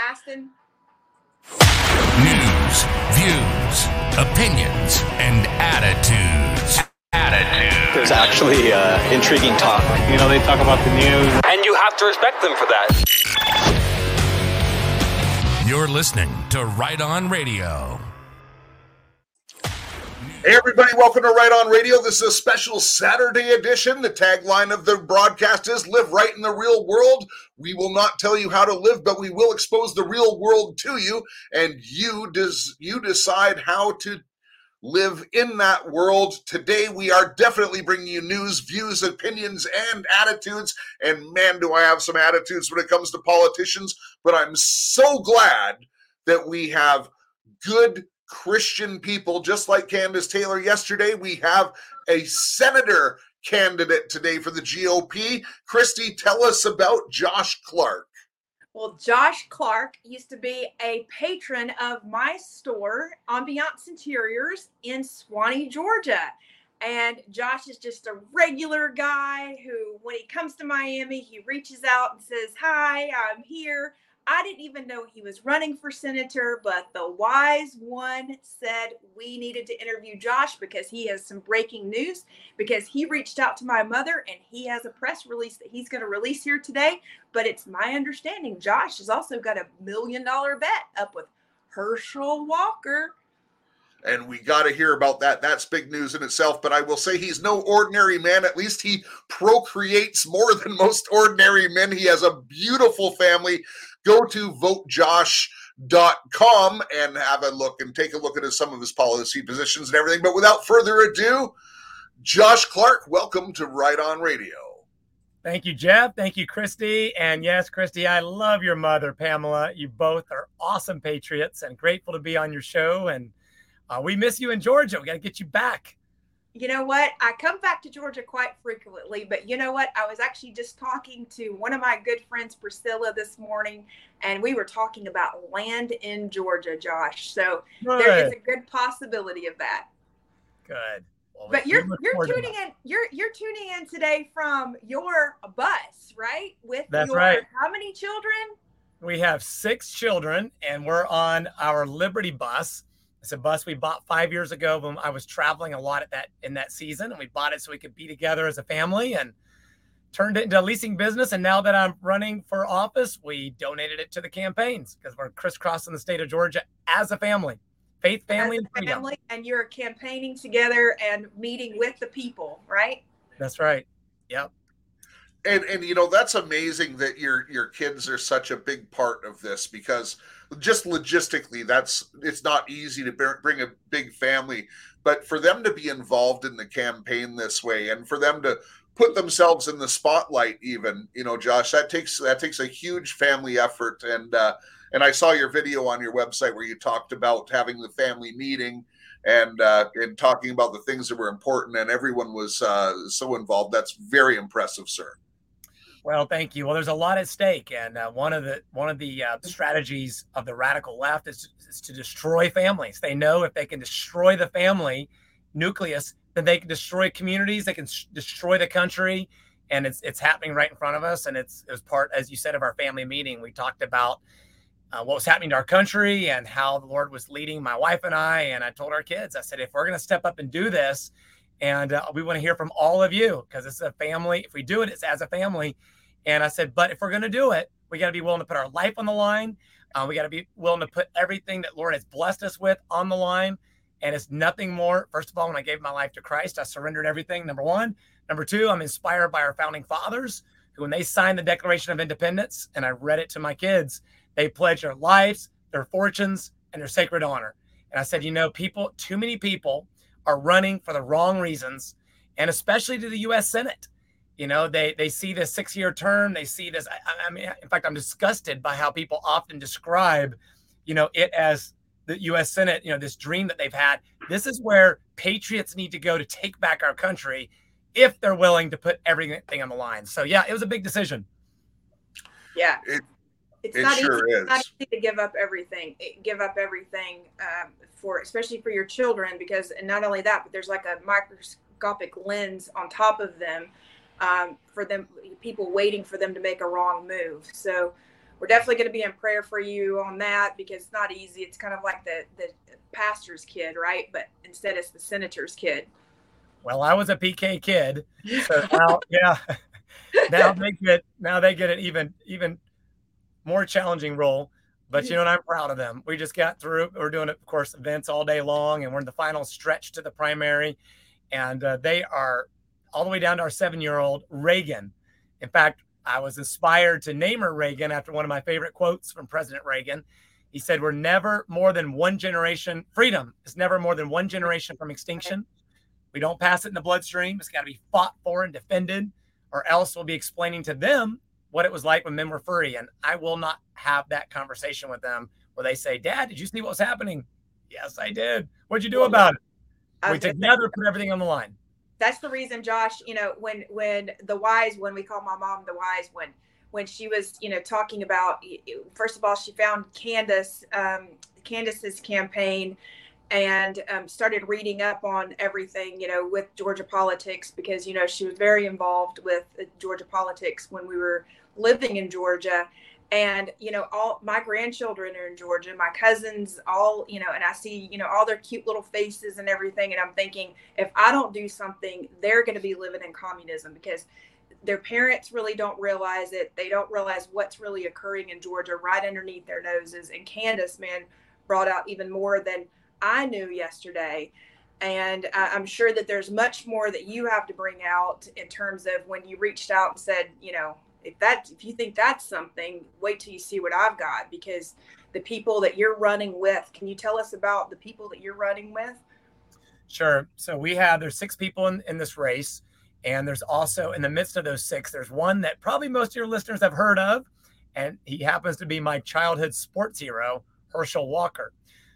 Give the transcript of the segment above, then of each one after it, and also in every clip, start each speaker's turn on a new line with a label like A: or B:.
A: Aston.
B: News, views, opinions, and attitudes. Attitudes.
C: There's actually uh, intriguing talk.
D: You know, they talk about the news.
E: And you have to respect them for that.
B: You're listening to Right On Radio.
F: Hey, everybody, welcome to Right On Radio. This is a special Saturday edition. The tagline of the broadcast is Live Right in the Real World. We will not tell you how to live, but we will expose the real world to you, and you, des- you decide how to live in that world. Today, we are definitely bringing you news, views, opinions, and attitudes. And man, do I have some attitudes when it comes to politicians, but I'm so glad that we have good Christian people, just like Kandiss Taylor yesterday. We have a senator candidate today for the GOP. Christy, tell us about Josh Clark.
A: Well, Josh Clark used to be a patron of my store, Ambiance Interiors, in Suwanee, Georgia. And Josh is just a regular guy who, when he comes to Miami, he reaches out and says, Hi, I'm here. I didn't even know he was running for senator, but the wise one said we needed to interview Josh because he has some breaking news. Because he reached out to my mother and he has a press release that he's going to release here today. But it's my understanding Josh has also got a million dollar bet up with Herschel Walker.
F: And we got to hear about that. That's big news in itself. But I will say he's no ordinary man. At least he procreates more than most ordinary men. He has a beautiful family go to votejosh.com and have a look and take a look at some of his policy positions and everything. But without further ado, Josh Clark, welcome to Right On Radio.
G: Thank you, Jeff. Thank you, Christy. And yes, Christy, I love your mother, Pamela. You both are awesome patriots and grateful to be on your show. And uh, we miss you in Georgia. We got to get you back
A: you know what? I come back to Georgia quite frequently, but you know what? I was actually just talking to one of my good friends, Priscilla, this morning, and we were talking about land in Georgia, Josh. So good. there is a good possibility of that.
G: Good.
A: Well, but you're you're tuning in you're you're tuning in today from your bus, right? With
G: That's
A: your
G: right.
A: how many children?
G: We have six children, and we're on our Liberty bus it's a bus we bought five years ago when I was traveling a lot at that in that season, and we bought it so we could be together as a family and turned it into a leasing business. And now that I'm running for office, we donated it to the campaigns because we're crisscrossing the state of Georgia as a family, faith, family, and. Family,
A: and you're campaigning together and meeting with the people, right?
G: That's right. Yep
F: and and you know that's amazing that your your kids are such a big part of this because just logistically that's it's not easy to bring a big family but for them to be involved in the campaign this way and for them to put themselves in the spotlight even you know josh that takes that takes a huge family effort. And uh and i saw your video on your website where you talked about having the family meeting and uh and talking about the things that were important and everyone was uh so involved. That's very impressive sir
G: well, thank you. Well, there's a lot at stake, and uh, one of the one of the uh, strategies of the radical left is, is to destroy families. They know if they can destroy the family nucleus, then they can destroy communities. They can sh- destroy the country, and it's it's happening right in front of us. And it's it was part, as you said, of our family meeting. We talked about uh, what was happening to our country and how the Lord was leading my wife and I. And I told our kids, I said, if we're going to step up and do this and uh, we want to hear from all of you because it's a family. If we do it, it's as a family. And I said, but if we're going to do it, we got to be willing to put our life on the line. Uh, we got to be willing to put everything that Lord has blessed us with on the line. And it's nothing more. First of all, when I gave my life to Christ, I surrendered everything. Number one. Number two, I'm inspired by our founding fathers who, when they signed the Declaration of Independence and I read it to my kids, they pledged their lives, their fortunes, and their sacred honor. And I said, you know, people, too many people are running for the wrong reasons, and especially to the U.S. Senate. You know, they they see this six year term. They see this. I, I, mean, in fact, I'm disgusted by how people often describe, you know, it as the U.S. Senate. You know, this dream that they've had. This is where patriots need to go to take back our country, if they're willing to put everything on the line. So yeah, it was a big decision.
A: Yeah.
F: It,
A: it's
F: it
A: not
F: sure
A: easy,
F: is.
A: not easy to give up everything. Give up everything um, for, especially for your children, because and not only that, but there's like a microscopic lens on top of them um, for them, people waiting for them to make a wrong move. So we're definitely going to be in prayer for you on that because it's not easy. It's kind of like the the pastor's kid, right? But instead, it's the senator's kid.
G: Well, I was a PK kid, so now, yeah, now they get now they get an even even more challenging role. But you know? I'm proud of them. We just got through. We're doing, of course, events all day long, and we're in the final stretch to the primary, and uh, they are all the way down to our seven-year-old Reagan. In fact, I was inspired to name her Reagan after one of my favorite quotes from President Reagan. He said, We're never more than one generation, freedom is never more than one generation from extinction. We don't pass it in the bloodstream. It's got to be fought for and defended, or else we'll be explaining to them what it was like when men were free. And I will not have that conversation with them where they say, Dad, did you see what was happening? Yes, I did. What'd you do about it? We together put everything on the line.
A: That's the reason, Josh, you know, when when the wise when we call my mom the wise when when she was, you know, talking about first of all, she found Kandiss, um, Kandiss's campaign and um, started reading up on everything, you know, with Georgia politics because, you know, she was very involved with Georgia politics when we were living in Georgia. And, you know, all my grandchildren are in Georgia, my cousins, all, you know, and I see, you know, all their cute little faces and everything. And I'm thinking, if I don't do something, they're going to be living in communism because their parents really don't realize it. They don't realize what's really occurring in Georgia right underneath their noses. And Kandiss, man, brought out even more than I knew yesterday. And I'm sure that there's much more that you have to bring out in terms of when you reached out and said, you know, if that if you think that's something, wait till you see what I've got because the people that you're running with, can you tell us about the people that you're running with?
G: Sure. So we have there's six people in, in this race. And there's also in the midst of those six, there's one that probably most of your listeners have heard of. And he happens to be my childhood sports hero, Herschel Walker.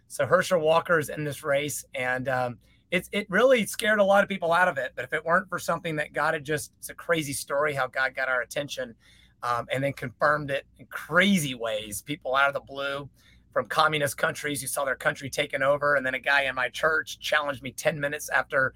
G: So Herschel Walker is in this race, and um, it it really scared a lot of people out of it. But if it weren't for something that God had just, it's a crazy story how God got our attention, um, and then confirmed it in crazy ways. People out of the blue from communist countries who saw their country taken over, and then a guy in my church challenged me ten minutes after,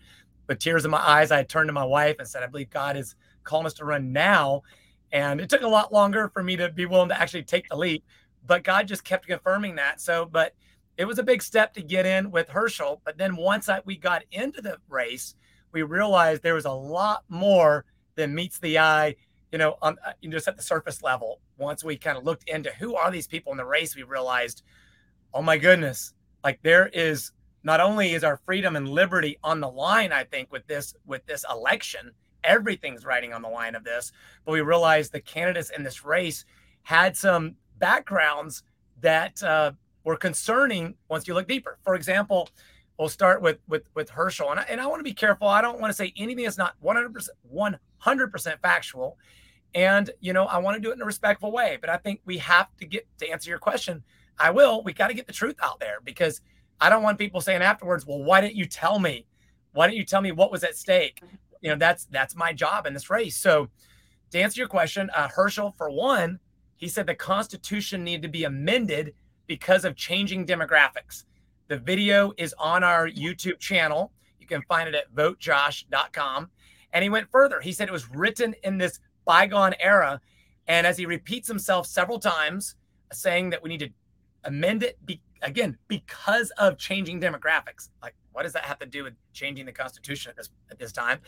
G: with tears in my eyes, I turned to my wife and said, "I believe God is calling us to run now." And it took a lot longer for me to be willing to actually take the leap, but God just kept confirming that. So, but it was a big step to get in with Herschel. But then once I, we got into the race, we realized there was a lot more than meets the eye, you know, on uh, just at the surface level. Once we kind of looked into who are these people in the race, we realized, oh my goodness, like there is not only is our freedom and liberty on the line, I think, with this with this election, everything's riding on the line of this. But we realized the candidates in this race had some backgrounds that uh, were concerning once you look deeper. For example, we'll start with with with Herschel, and I, and I want to be careful. I don't want to say anything that's not 100 100% factual, and you know I want to do it in a respectful way. But I think we have to get to answer your question. I will. We got to get the truth out there because I don't want people saying afterwards, "Well, why didn't you tell me? Why didn't you tell me what was at stake?" You know, that's that's my job in this race. So, to answer your question, uh, Herschel, for one, he said the Constitution needed to be amended because of changing demographics. The video is on our YouTube channel. You can find it at votejosh.com. And he went further. He said it was written in this bygone era. And as he repeats himself several times, saying that we need to amend it be, again because of changing demographics. Like, what does that have to do with changing the Constitution at this at this time?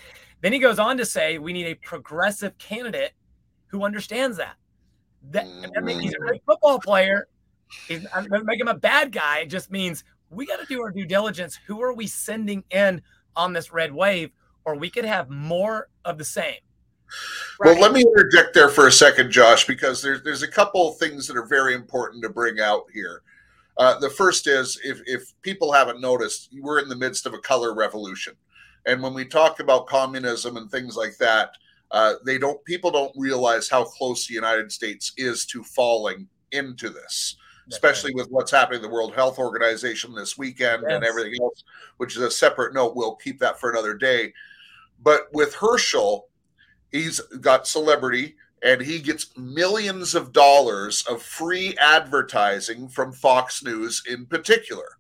G: Then he goes on to say we need a progressive candidate who understands that. That, mm. that he's a great football player, He's, I'm make him a bad guy. It just means we got to do our due diligence. Who are we sending in on this red wave? Or we could have more of the same.
F: Right. Well, let me interject there for a second, Josh, because there's there's a couple of things that are very important to bring out here. Uh, the first is if if people haven't noticed, we're in the midst of a color revolution, and when we talk about communism and things like that, uh, they don't people don't realize how close the United States is to falling into this especially with what's happening in the World Health Organization this weekend yes. and everything else, which is a separate note. We'll keep that for another day. But with Herschel, he's got celebrity and he gets millions of dollars of free advertising from Fox News in particular.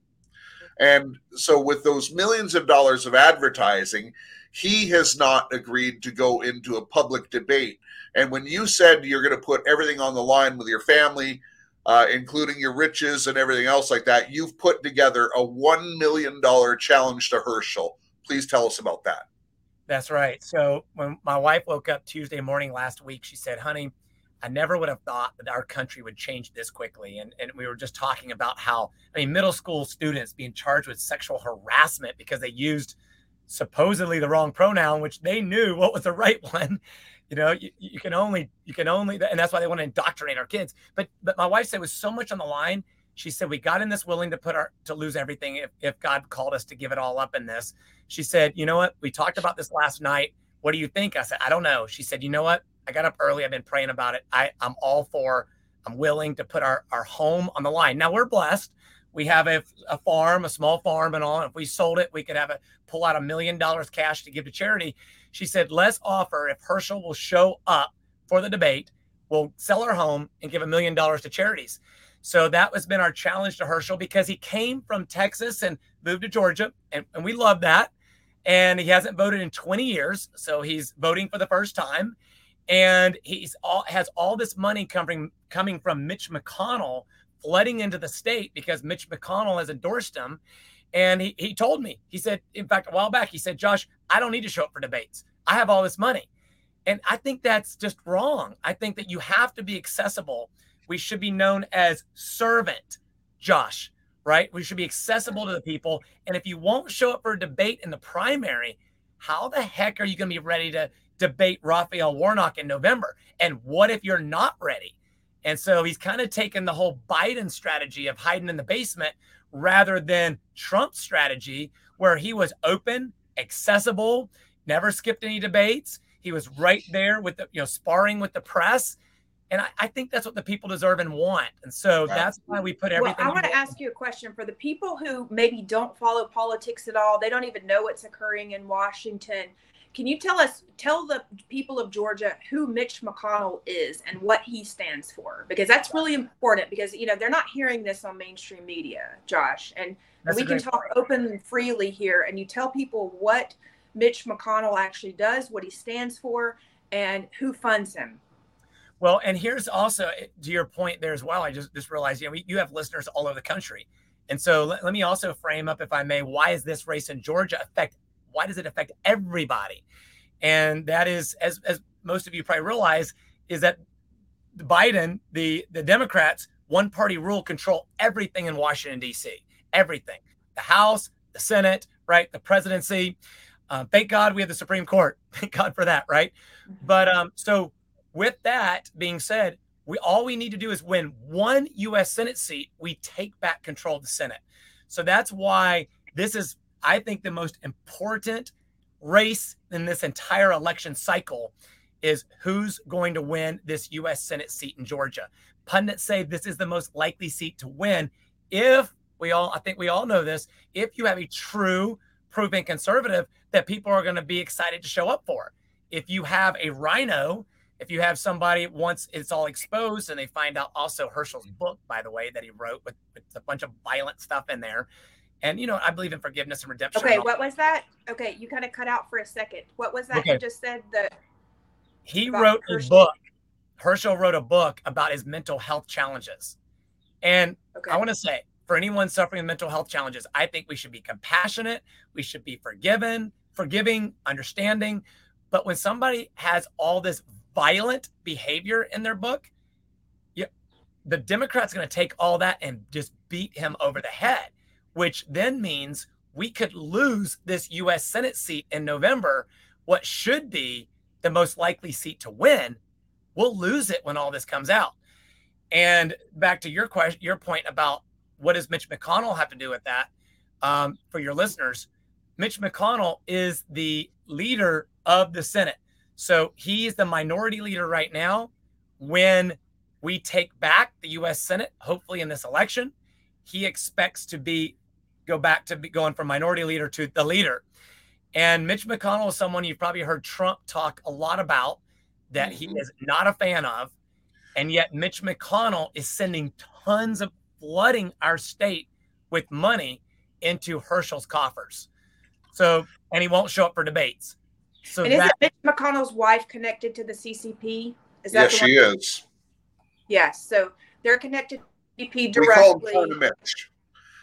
F: And so, with those millions of dollars of advertising, he has not agreed to go into a public debate And when you said you're going to put everything on the line with your family, uh, including your riches and everything else like that, you've put together a $1 million challenge to Herschel. Please tell us about that.
G: That's right. So when my wife woke up Tuesday morning last week, she said, honey, I never would have thought that our country would change this quickly. And, and we were just talking about how, I mean, middle school students being charged with sexual harassment because they used supposedly the wrong pronoun, which they knew what was the right one. You know, you, you can only, you can only, and that's why they want to indoctrinate our kids. But, but my wife said it was so much on the line. She said, we got in this willing to put our, to lose everything if, if God called us to give it all up in this. She said, you know what? We talked about this last night. What do you think? I said, I don't know. She said, you know what? I got up early. I've been praying about it. I, I'm all for, I'm willing to put our, our home on the line. Now we're blessed. We have a, a farm, a small farm and all. If we sold it, we could have a pull out a million dollars cash to give to charity. She said, let's offer if Herschel will show up for the debate, we'll sell our home and give a million dollars to charities. So that has been our challenge to Herschel because he came from Texas and moved to Georgia, and, and we love that. And he hasn't voted in 20 years, so he's voting for the first time and he's all has all this money coming coming from Mitch McConnell flooding into the state because Mitch McConnell has endorsed him. And he, he told me, he said, in fact, a while back, he said, Josh, I don't need to show up for debates. I have all this money. And I think that's just wrong. I think that you have to be accessible. We should be known as servant, Josh, right? We should be accessible to the people. And if you won't show up for a debate in the primary, how the heck are you going to be ready to debate Raphael Warnock in November. And what if you're not ready? And so he's kind of taken the whole Biden strategy of hiding in the basement rather than Trump's strategy, where he was open, accessible, never skipped any debates. He was right there with the, you know, sparring with the press. And I, I think that's what the people deserve and want. And so that's why we put everything.
A: Well, I want to ask you a question for the people who maybe don't follow politics at all. They don't even know what's occurring in Washington can you tell us, tell the people of Georgia who Mitch McConnell is and what he stands for? Because that's really important because, you know, they're not hearing this on mainstream media, Josh. And that's we can talk point. open and freely here and you tell people what Mitch McConnell actually does, what he stands for, and who funds him.
G: Well, and here's also eh, to your point there as well. I just just realized, you know, we, you have listeners all over the country. And so let, let me also frame up, if I may, why is this race in Georgia affect why does it affect everybody? And that is, as, as most of you probably realize, is that Biden, the, the Democrats, one party rule control everything in Washington, D.C. Everything the House, the Senate, right? The presidency. Uh, thank God we have the Supreme Court. Thank God for that, right? Mm-hmm. But um, so with that being said, we all we need to do is win one U.S. Senate seat. We take back control of the Senate. So that's why this is I think the most important race in this entire election cycle is who's going to win this U.S. Senate seat in Georgia. Pundits say this is the most likely seat to win if we all, I think we all know this, if you have a true proven conservative that people are going to be excited to show up for. If you have a RINO, if you have somebody once it's all exposed and they find out also Herschel's mm. book, by the way, that he wrote with, with a bunch of violent stuff in there, and you know, I believe in forgiveness and redemption.
A: Okay, what was that? Okay, you kind of cut out for a second. What was that okay. you just said? That
G: he wrote Herschel. a book. Herschel wrote a book about his mental health challenges. And okay. I want to say, for anyone suffering mental health challenges, I think we should be compassionate. We should be forgiven, forgiving, understanding. But when somebody has all this violent behavior in their book, you, the Democrats going to take all that and just beat him over the head which then means we could lose this US Senate seat in November, what should be the most likely seat to win. We'll lose it when all this comes out. And back to your question, your point about what does Mitch McConnell have to do with that? Um, for your listeners, Mitch McConnell is the leader of the Senate. So he's the minority leader right now. When we take back the U.S. Senate, hopefully in this election, he expects to be go back to going from minority leader to the leader. And Mitch McConnell is someone you've probably heard Trump talk a lot about that he mm-hmm. is not a fan of. And yet, Mitch McConnell is sending tons of flooding our state with money into Herschel's coffers. So, and he won't show up for debates. So
A: and is
G: that,
A: Mitch McConnell's wife connected to the CCP? Is that
F: Yes, she is.
A: Yes. So they're connected to CCP
F: We call him
A: directly.
F: China Mitch.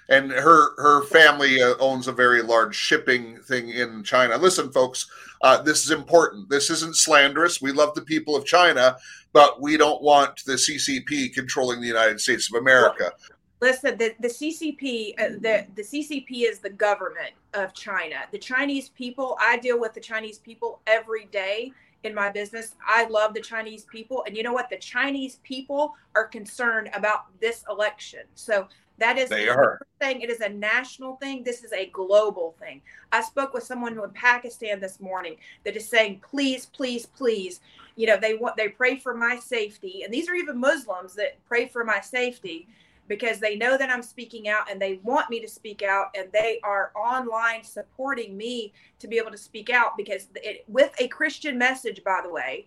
F: And her her family uh, owns a very large shipping thing in China. Listen, folks, uh, this is important. This isn't slanderous. We love the people of China, but we don't want the CCP controlling the United States of America.
A: Listen, the, the CCP, uh, the, the CCP is the government of China. The Chinese people, I deal with the Chinese people every day in my business. I love the Chinese people. And you know what? The Chinese people are concerned about this election. So that is
F: They are.
A: saying it is a national thing. This is a global thing. I spoke with someone in Pakistan this morning that is saying, please, please, please, you know, they want they pray for my safety. And these are even Muslims that pray for my safety because they know that I'm speaking out and they want me to speak out and they are online supporting me to be able to speak out because it, with a Christian message, by the way.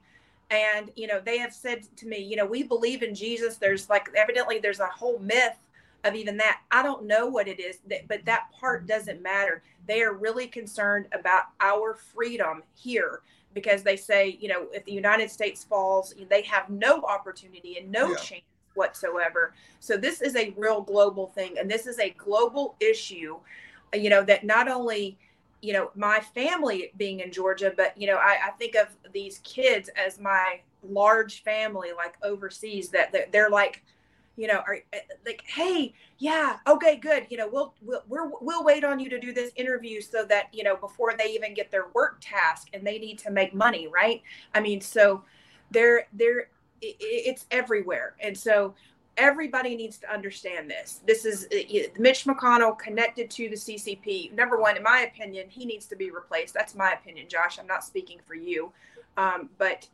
A: And, you know, they have said to me, you know, we believe in Jesus. There's like, evidently, there's a whole myth of even that. I don't know what it is, that, but that part doesn't matter. They are really concerned about our freedom here because they say, you know, if the United States falls, they have no opportunity and no
F: Yeah.
A: chance whatsoever. So this is a real global thing, and this is a global issue. You know that not only you know my family being in Georgia, but you know I, I think of these kids as my large family, like overseas. That they're like, you know, are uh, like, hey, yeah, okay, good. You know, we'll we'll we're, we'll wait on you to do this interview so that you know before they even get their work task, and they need to make money, right? I mean, so they're they're i- i- it's everywhere. And so everybody needs to understand this. This is uh, mitch mcconnell connected to the ccp number one in my opinion he needs to be replaced. That's my opinion josh. I'm not speaking for you. Um, but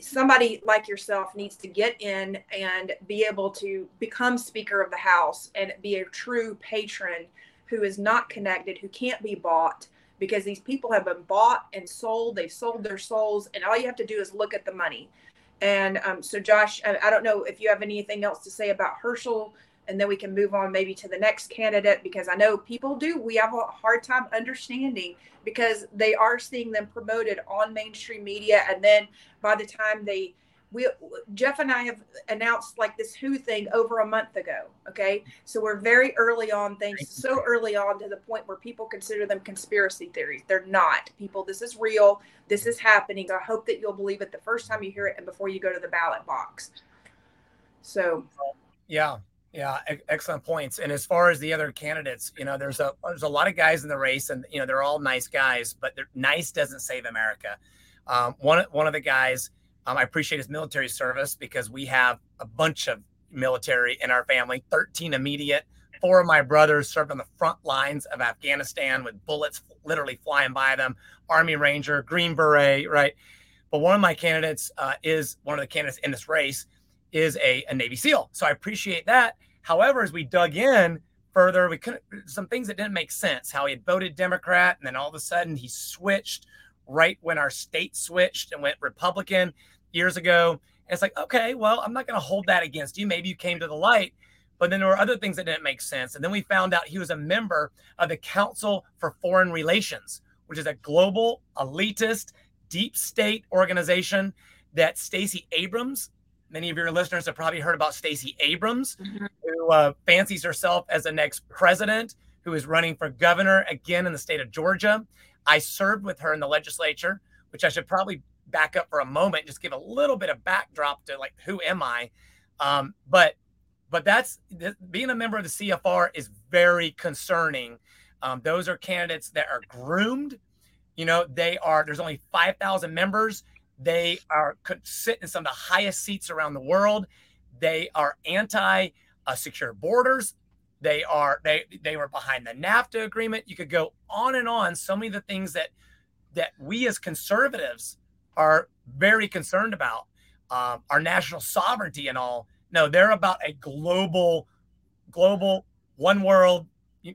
A: somebody like yourself needs to get in and be able to become speaker of the house and be a true patron who is not connected who can't be bought because these people have been bought and sold. They've sold their souls and all you have to do is look at the money and um, so, Josh, I, I don't know if you have anything else to say about Herschel, and then we can move on maybe to the next candidate because I know people do. We have a hard time understanding because they are seeing them promoted on mainstream media, and then by the time they we Jeff and I have announced like this Who thing over a month ago. Okay, so we're very early on things, so early on to the point where people consider them conspiracy theories. They're not. People, this is real. This is happening. I hope that you'll believe it the first time you hear it and before you go to the ballot box. So
G: Yeah, yeah, excellent points. And as far as the other candidates, you know, there's a there's a lot of guys in the race, and you know they're all nice guys, but they're, nice doesn't save America. Um, one one of the guys, um, I appreciate his military service because we have a bunch of military in our family. Thirteen immediate. Four of my brothers served on the front lines of Afghanistan with bullets literally flying by them. Army Ranger, Green Beret, right? But one of my candidates uh, is one of the candidates in this race is a, a Navy SEAL. So I appreciate that. However, as we dug in further, we couldn't some things that didn't make sense. How he had voted Democrat and then all of a sudden he switched right when our state switched and went Republican years ago. And it's like, okay, well, I'm not going to hold that against you. Maybe you came to the light. But then there were other things that didn't make sense. And then we found out he was a member of the Council for Foreign Relations, which is a global elitist deep state organization that Stacey Abrams Many of your listeners have probably heard about Stacey Abrams,
A: Mhm.
G: who uh, fancies herself as the next president, who is running for governor again in the state of Georgia. I served with her in the legislature, which I should probably back up for a moment, just give a little bit of backdrop to like who am I? Um, but but that's th- being a member of the CFR is very concerning. Um, those are candidates that are groomed. You know, they are. There's only five thousand members. They are could sit in some of the highest seats around the world. They are anti uh, secure borders. They are they they were behind the NAFTA agreement. You could go on and on. So many of the things that that we as conservatives are very concerned about, um, our national sovereignty and all. No, they're about a global, global one world.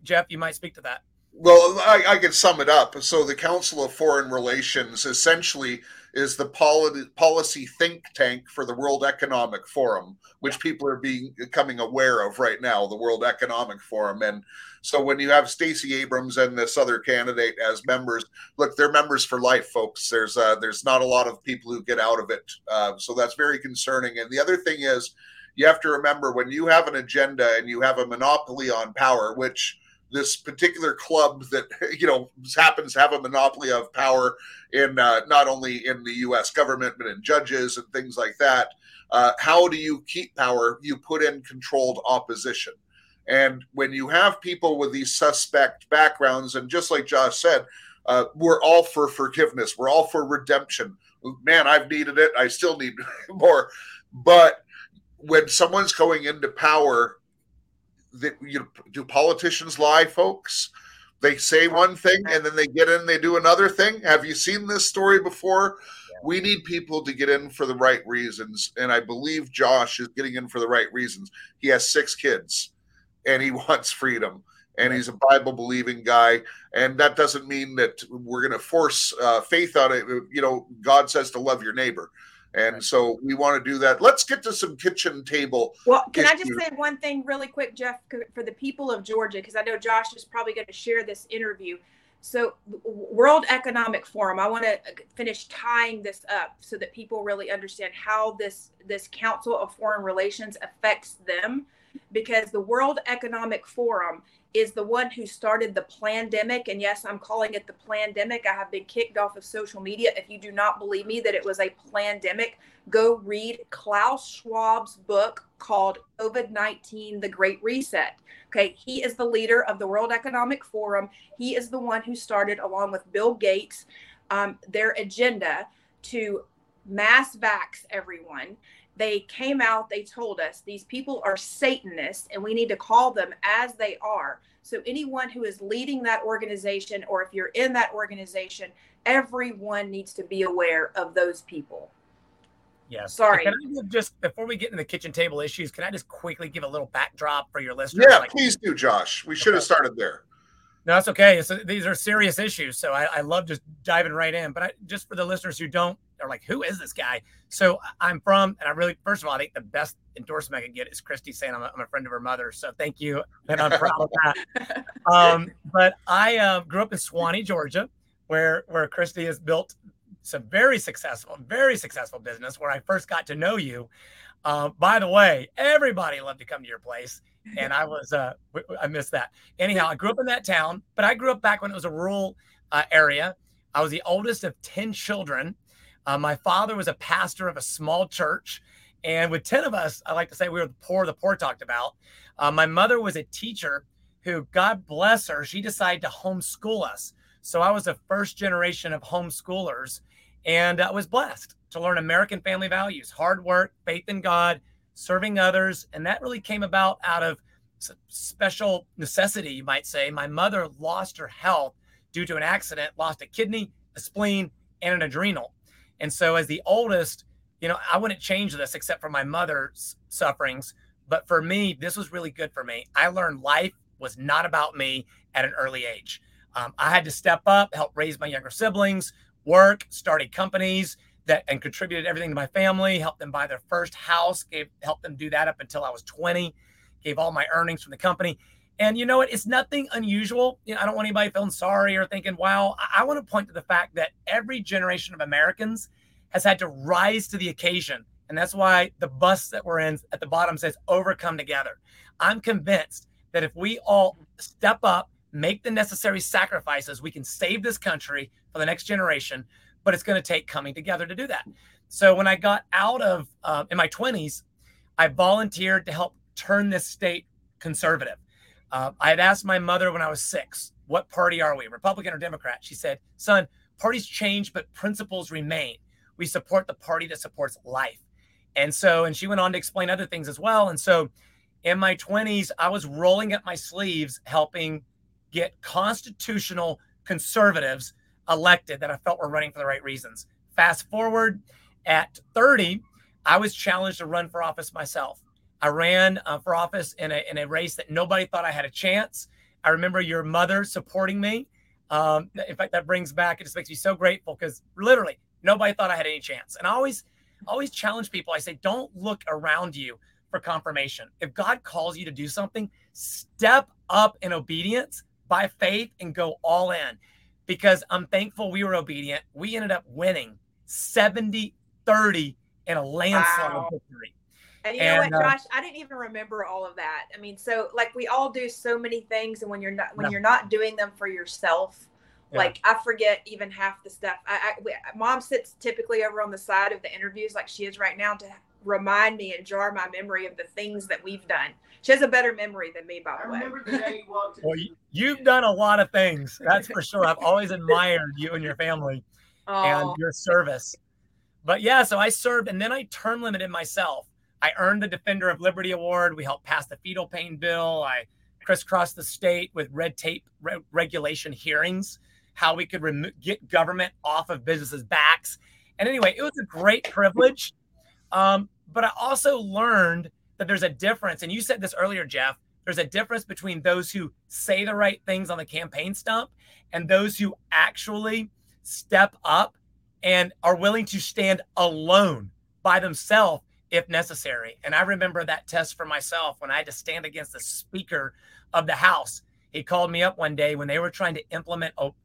G: Jeff, you might speak to that.
F: Well, I, I could sum it up. So the Council of Foreign Relations essentially is the poli- policy think tank for the World Economic Forum, which people are being becoming aware of right now, the World Economic Forum. And so when you have Stacey Abrams and this other candidate as members, look, they're members for life, folks. There's uh, there's not a lot of people who get out of it, uh, so that's very concerning. And the other thing is, you have to remember when you have an agenda and you have a monopoly on power, which this particular club that you know happens to have a monopoly of power in uh, not only in the U.S. government but in judges and things like that. Uh, how do you keep power? You put in controlled opposition, and when you have people with these suspect backgrounds, and just like Josh said, uh, we're all for forgiveness. We're all for redemption. Man, I've needed it. I still need more, but when someone's going into power that you know, do politicians lie, folks? They say one thing and then they get in, they do another thing. Have you seen this story before? We need people to get in for the right reasons, and I believe Josh is getting in for the right reasons. He has six kids, and he wants freedom, and he's a Bible believing guy, and that doesn't mean that we're going to force uh, faith on it. You know, God says to love your neighbor. And so we want to do that. Let's get to some kitchen table.
A: Well, can issues. I just say one thing really quick, Jeff, for the people of Georgia, because I know Josh is probably going to share this interview. So, World Economic Forum. I want to uh, finish tying this up so that people really understand how this this Council of Foreign Relations affects them, because the World Economic Forum is the one who started the pandemic. And yes, I'm calling it the pandemic. I have been kicked off of social media. If you do not believe me that it was a pandemic, go read Klaus Schwab's book called COVID 19 The Great Reset. Okay, he is the leader of the World Economic Forum. He is the one who started, along with Bill Gates, um, their agenda to mass vax everyone they came out, they told us these people are Satanists and we need to call them as they are. So, anyone who is leading that organization, or if you're in that organization, everyone needs to be aware of those people.
G: Yes.
A: Sorry.
G: Can I just before we get into the kitchen table issues, can I just quickly give a little backdrop for your listeners?
F: Yeah, like, please do, Josh. We should have started there.
G: No, that's okay. So these are serious issues, so I, I love just diving right in. But I, just for the listeners who don't they're like, who is this guy? So I'm from, and I really, first of all, I think the best endorsement I could get is Christy saying I'm a, I'm a friend of her mother. So thank you, and I'm proud of that. Um, but I uh, grew up in Suwanee, Georgia, where where Christy has built some very successful, very successful business. Where I first got to know you. Uh, by the way, everybody loved to come to your place and I was uh, I missed that. Anyhow, I grew up in that town, but I grew up back when it was a rural uh, area. I was the oldest of ten children. Uh, my father was a pastor of a small church, and with ten of us, I like to say we were the poor. The poor talked about. Uh, my mother was a teacher who, God bless her, she decided to homeschool us. So I was a first generation of homeschoolers, and I was blessed to learn American family values: hard work, faith in God serving others. And that really came about out of special necessity, you might say. My mother lost her health due to an accident, lost a kidney, a spleen, and an adrenal. And so, as the oldest, you know, I wouldn't change this except for my mother's sufferings. But for me, this was really good for me. I learned life was not about me at an early age. Um, I had to step up, help raise my younger siblings, work, started companies, that and contributed everything to my family, helped them buy their first house, gave helped them do that up until I was 20, gave all my earnings from the company. And you know what? It's nothing unusual. You know, I don't want anybody feeling sorry or thinking, wow. I, I want to point to the fact that every generation of Americans has had to rise to the occasion. And that's why the bus that we're in at the bottom says overcome together. I'm convinced that if we all step up, make the necessary sacrifices, we can save this country for the next generation but it's going to take coming together to do that. So when I got out of uh, in my 20s, I volunteered to help turn this state conservative. Uh, I had asked my mother when I was six, "What party are we, Republican or Democrat?" She said, "Son, parties change, but principles remain. We support the party that supports life." And so, and she went on to explain other things as well. And so, in my 20s, I was rolling up my sleeves, helping get constitutional conservatives elected that I felt were running for the right reasons. Fast forward at 30, I was challenged to run for office myself. I ran uh, for office in a, in a race that nobody thought I had a chance. I remember your mother supporting me. Um, in fact, that brings back, it just makes me so grateful because literally nobody thought I had any chance. And I always, always challenge people. I say, don't look around you for confirmation. If God calls you to do something, step up in obedience by faith and go all in. Because I'm thankful we were obedient. We ended up winning 70 30 in a landslide
A: Wow.
G: victory.
A: And you know
G: And,
A: what,
G: uh,
A: Josh? I didn't even remember all of that. I mean, so like we all do so many things, and when you're not when
G: Yeah.
A: you're not doing them for yourself,
G: Yeah.
A: like I forget even half the stuff. I, I we, mom sits typically over on the side of the interviews, like she is right now, to remind me and jar my memory of the things that we've done. She has a better memory than me, by the way.
G: Well, you, you've done a lot of things. That's for sure. I've always admired you and your family. and your service. But yeah, so I served and then I term limited myself. I earned the Defender of Liberty Award. We helped pass the fetal pain bill. I crisscrossed the state with red tape re- regulation hearings, how we could remo- get government off of businesses' backs. And anyway, it was a great privilege. Um, but I also learned that there's a difference. And you said this earlier, Jeff. There's a difference between those who say the right things on the campaign stump and those who actually step up and are willing to stand alone by themselves if necessary. And I remember that test for myself when I had to stand against the Speaker of the House. He called me up one day when they were trying to implement o-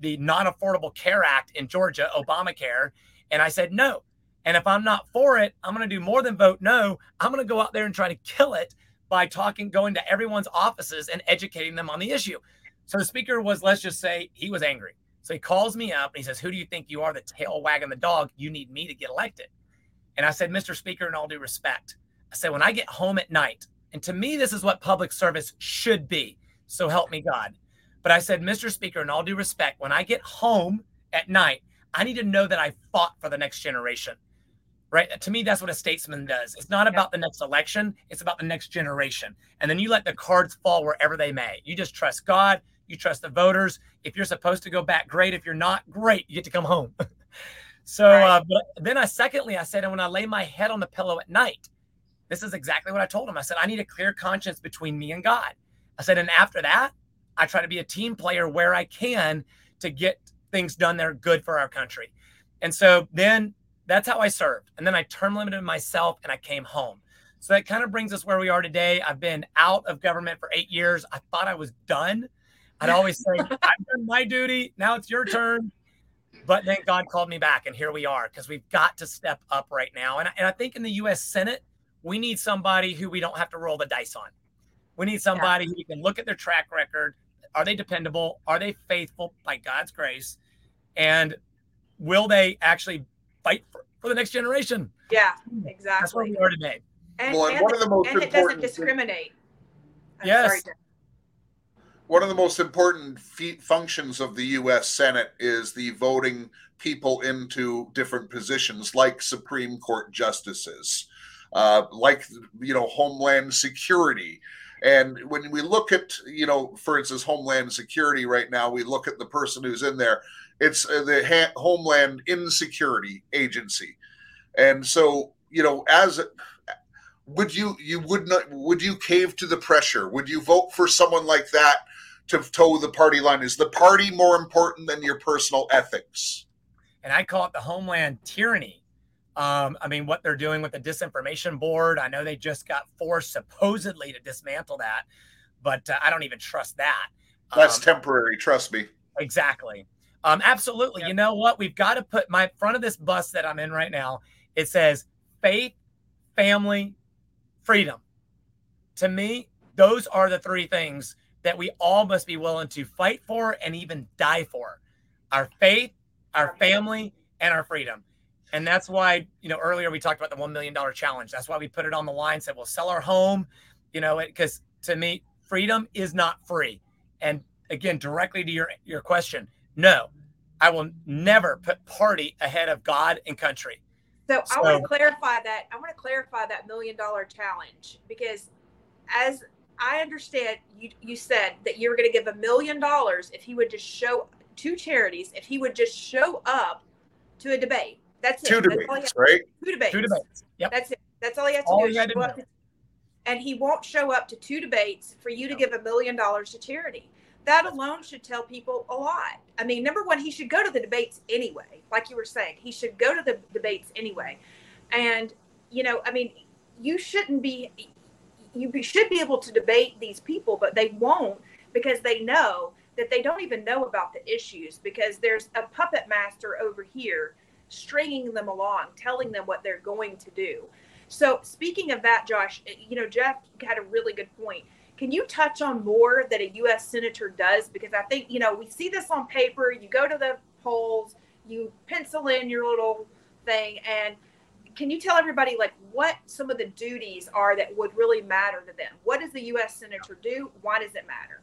G: the Non Affordable Care Act in Georgia, Obamacare. And I said, no. And if I'm not for it, I'm going to do more than vote no. I'm going to go out there and try to kill it by talking, going to everyone's offices and educating them on the issue. So the speaker was, let's just say, he was angry. So he calls me up and he says, Who do you think you are, the tail wagging the dog? You need me to get elected. And I said, Mr. Speaker, in all due respect, I said, when I get home at night, and to me, this is what public service should be. So help me God. But I said, Mr. Speaker, in all due respect, when I get home at night, I need to know that I fought for the next generation. Right. To me, that's what a statesman does. It's not about the next election, it's about the next generation. And then you let the cards fall wherever they may. You just trust God, you trust the voters. If you're supposed to go back, great. If you're not, great. You get to come home. so uh, but then I secondly, I said, and when I lay my head on the pillow at night, this is exactly what I told him. I said, I need a clear conscience between me and God. I said, and after that, I try to be a team player where I can to get things done that are good for our country. And so then that's how I served. And then I term limited myself and I came home. So that kind of brings us where we are today. I've been out of government for eight years. I thought I was done. I'd always say, I've done my duty. Now it's your turn. But then God called me back, and here we are because we've got to step up right now. And, I- and I think in the US Senate, we need somebody who we don't have to roll the dice on. We need somebody who can look at their track record. Are they dependable? Are they faithful by God's grace? And will they actually fight for, for the next generation?
A: yeah, exactly.
G: That's where we are today.
A: And,
F: Well, and
A: and,
F: one of the most
A: and it doesn't discriminate. I'm
G: Yes.
A: sorry,
F: One of the most important fe- functions of the U.S. Senate is the voting people into different positions, like Supreme Court justices, uh, like you know Homeland Security. And when we look at you know, for instance, Homeland Security right now, we look at the person who's in there. It's uh, the ha- Homeland Insecurity Agency, and so you know, as would you you would not would you cave to the pressure? Would you vote for someone like that? to toe the party line? Is the party more important than your personal ethics?
G: and I call it the homeland tyranny. Um, I mean, what they're doing with the disinformation board. I know they just got forced supposedly to dismantle that, but uh, I don't even trust that.
F: That's
G: Um,
F: temporary, trust me.
G: Exactly. Um, absolutely. You know what? We've got to put my front of this bus that I'm in right now. It says faith, family, freedom. To me, those are the three things that we all must be willing to fight for and even die for. Our faith, our family, and our freedom. And that's why, you know, earlier we talked about the $1 million challenge. That's why we put it on the line, said we'll sell our home, you know, because to me, freedom is not free. And again, directly to your, your question, no, I will never put party ahead of God and country.
A: So, I want to clarify that. I want to clarify that million dollar challenge because, as I understand, you you said that you were going to give a million dollars if he would just show two charities if he would just show up to a debate. That's it.
F: Two
A: That's all he
F: debates,
A: has-
F: right?
A: Two debates.
G: Two debates. Yep.
A: That's it. That's all he has to
G: All
A: do.
G: he had to do.
A: and he won't show up to two debates for you to give a million dollars to charity. That alone should tell people a lot. I mean, number one, he should go to the debates anyway. Like you were saying, he should go to the debates anyway. And, you know, I mean, you shouldn't be, you should be able to debate these people, but they won't because they know that they don't even know about the issues because there's a puppet master over here stringing them along, telling them what they're going to do. So, speaking of that, Josh, you know, Jeff had a really good point. Can you touch on more that a U.S. senator does? Because I think, you know, we see this on paper. You go to the polls, you pencil in your little thing, and can you tell everybody like what some of the duties are that would really matter to them? What does the U.S. senator do? Why does it matter?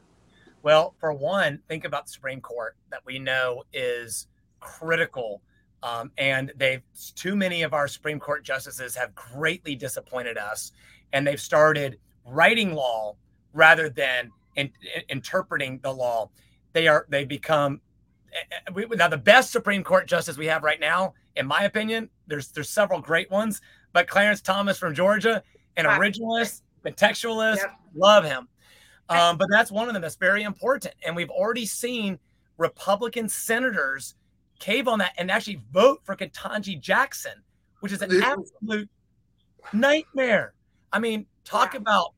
G: Well, for one, think about the Supreme Court that we know is critical. Um, and they've too many of our Supreme Court justices have greatly disappointed us, and they've started writing law rather than in, in, interpreting the law. They are they become eh, eh, we, now the best Supreme Court justice we have right now, in my opinion. There's there's several great ones, but Clarence Thomas from Georgia, an originalist, contextualist, yep. love him. Um, but that's one of them that's very important. And we've already seen Republican senators cave on that and actually vote for Ketanji Jackson, which is an absolute nightmare. I mean, talk about,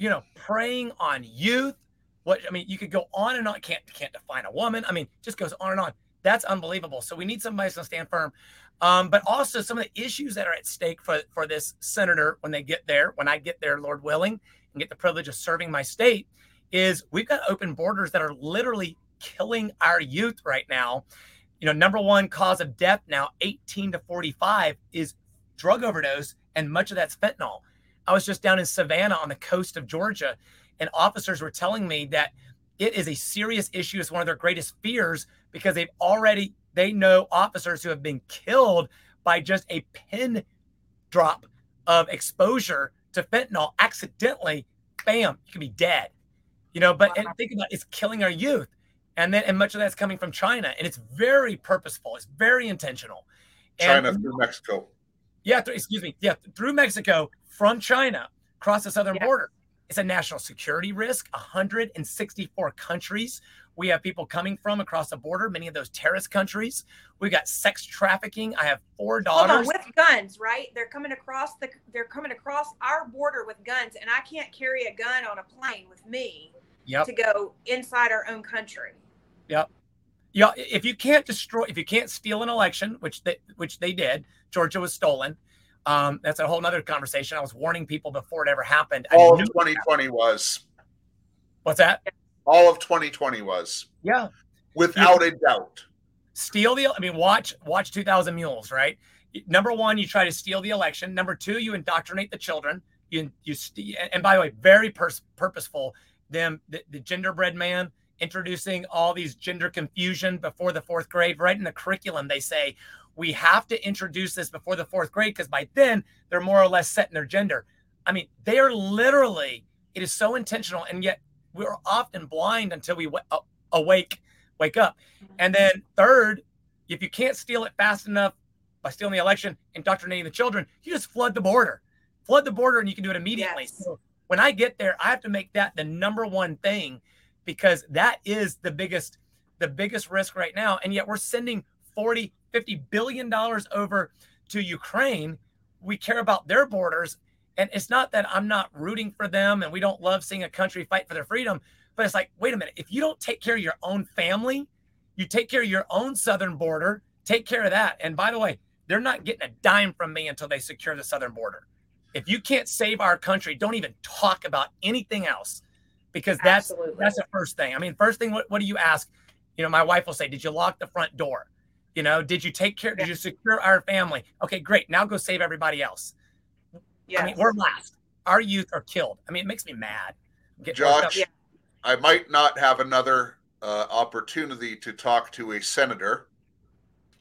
G: you know, preying on youth. What I mean, you could go on and on. Can't can't define a woman. I mean, just goes on and on. That's unbelievable. So we need somebody to stand firm. Um, but also some of the issues that are at stake for for this senator when they get there, when I get there, Lord willing, and get the privilege of serving my state is we've got open borders that are literally killing our youth right now. You know, number one cause of death now, 18 to 45, is drug overdose, and much of that's fentanyl. I was just down in Savannah on the coast of Georgia, and officers were telling me that it is a serious issue. It's one of their greatest fears because they've already they know officers who have been killed by just a pin drop of exposure to fentanyl accidentally, bam, you can be dead. You know, but and think about it, it's killing our youth. And then and much of that's coming from China. And it's very purposeful, it's very intentional.
F: And, China through Mexico.
G: Yeah, th- excuse me. Yeah, through Mexico from China across the southern border. It's a national security risk. 164 countries we have people coming from across the border, many of those terrorist countries. We've got sex trafficking. I have four daughters.
A: Hold on, with guns, right? They're coming across the they're coming across our border with guns, and I can't carry a gun on a plane with me yep. to go inside our own country.
G: Yep. Yeah, if you can't destroy, if you can't steal an election, which they which they did, Georgia was stolen. Um, that's a whole other conversation. I was warning people before it ever happened.
F: All of 2020 was.
G: What's that?
F: all of 2020 was.
G: Yeah.
F: Without a doubt.
G: Steal the I mean watch watch 2000 mules, right? Number 1, you try to steal the election. Number 2, you indoctrinate the children. You you and by the way, very pers- purposeful them the, the genderbread man introducing all these gender confusion before the 4th grade right in the curriculum they say we have to introduce this before the 4th grade because by then they're more or less set in their gender. I mean, they are literally it is so intentional and yet we're often blind until we w- uh, awake, wake up. Mm-hmm. And then third, if you can't steal it fast enough by stealing the election, indoctrinating the children, you just flood the border, flood the border, and you can do it immediately. Yes. So when I get there, I have to make that the number one thing because that is the biggest, the biggest risk right now. And yet we're sending 40, 50 billion dollars over to Ukraine. We care about their borders and it's not that I'm not rooting for them and we don't love seeing a country fight for their freedom, but it's like, wait a minute, if you don't take care of your own family, you take care of your own southern border, take care of that. And by the way, they're not getting a dime from me until they secure the southern border. If you can't save our country, don't even talk about anything else because that's Absolutely. that's the first thing. I mean, first thing, what, what do you ask? You know, my wife will say, Did you lock the front door? You know, did you take care? Did you secure our family? Okay, great. Now go save everybody else. Yes. I mean, we're last. Our youth are killed. I mean, it makes me mad.
F: Josh, yeah. I might not have another uh, opportunity to talk to a senator.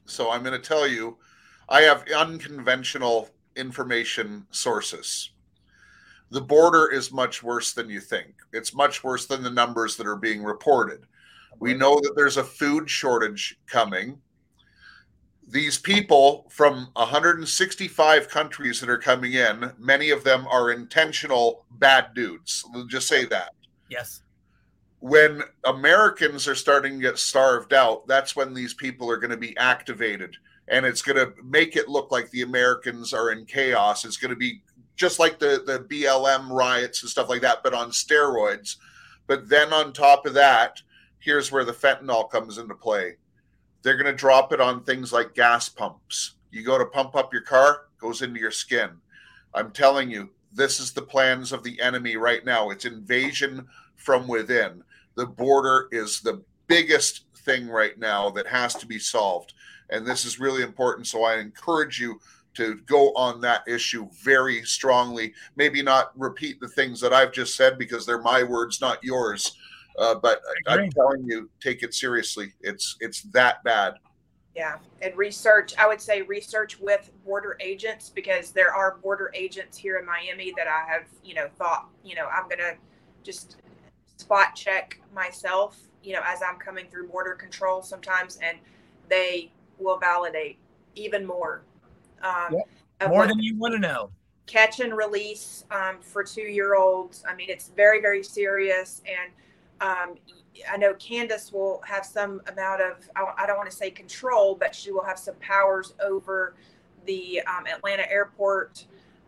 F: So I'm going to tell you I have unconventional information sources. The border is much worse than you think. It's much worse than the numbers that are being reported. We know that there's a food shortage coming. These people from 165 countries that are coming in, many of them are intentional bad dudes. We'll just say that.
G: Yes.
F: When Americans are starting to get starved out, that's when these people are going to be activated. And it's going to make it look like the Americans are in chaos. It's going to be just like the, the BLM riots and stuff like that, but on steroids. But then on top of that, here's where the fentanyl comes into play they're going to drop it on things like gas pumps. You go to pump up your car, goes into your skin. I'm telling you, this is the plans of the enemy right now. It's invasion from within. The border is the biggest thing right now that has to be solved. And this is really important. So I encourage you to go on that issue very strongly. Maybe not repeat the things that I've just said because they're my words, not yours. Uh, but I'm telling you, take it seriously. It's it's that bad.
A: Yeah, and research. I would say research with border agents because there are border agents here in Miami that I have, you know, thought, you know, I'm gonna just spot check myself, you know, as I'm coming through border control sometimes, and they will validate even more.
G: Um, yep. More than you want to know.
A: Catch and release um, for two year olds. I mean, it's very, very serious. And um, I know Kandiss will have some amount of, I don't want to say control, but she will have some powers over the um, Atlanta airport,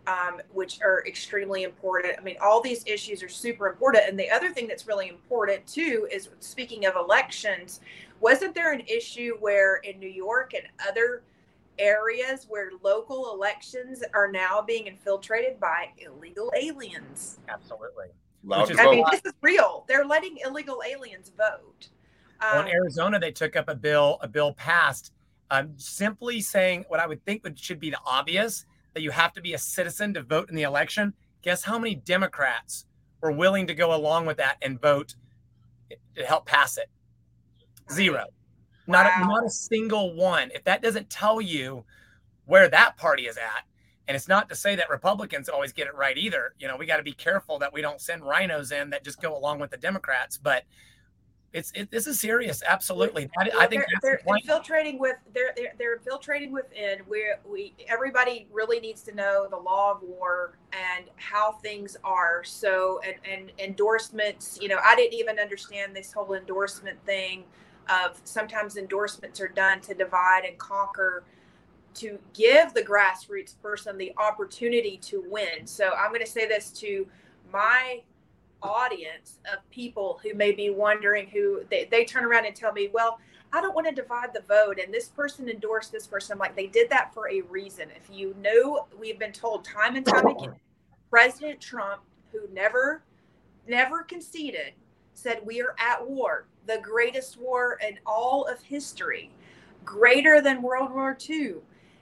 A: um, which are extremely important. I mean, all these issues are super important. And the other thing that's really important too is speaking of elections, wasn't there an issue where in New York and other areas where local elections are now being infiltrated by illegal aliens?
G: Absolutely.
A: Loud I mean, this is real. They're letting illegal aliens vote.
G: Um, well, in um, Arizona, they took up a bill, a bill passed, um, simply saying what I would think would should be the obvious that you have to be a citizen to vote in the election. Guess how many Democrats were willing to go along with that and vote to help pass it? Zero. Wow. Not a, not a single one. If that doesn't tell you where that party is at, and it's not to say that Republicans always get it right either. You know, we got to be careful that we don't send RINOs in that just go along with the Democrats. But it's it, this is serious. Absolutely, I, I think
A: they're, they're the infiltrating with they're, they're they're infiltrating within. We we everybody really needs to know the law of war and how things are. So and and endorsements. You know, I didn't even understand this whole endorsement thing. Of sometimes endorsements are done to divide and conquer to give the grassroots person the opportunity to win. So I'm going to say this to my audience of people who may be wondering who they, they turn around and tell me, well, I don't want to divide the vote. And this person endorsed this person. I'm like, they did that for a reason. If you know, we've been told time and time again, President Trump, who never, never conceded, said, we are at war, the greatest war in all of history, greater than World War II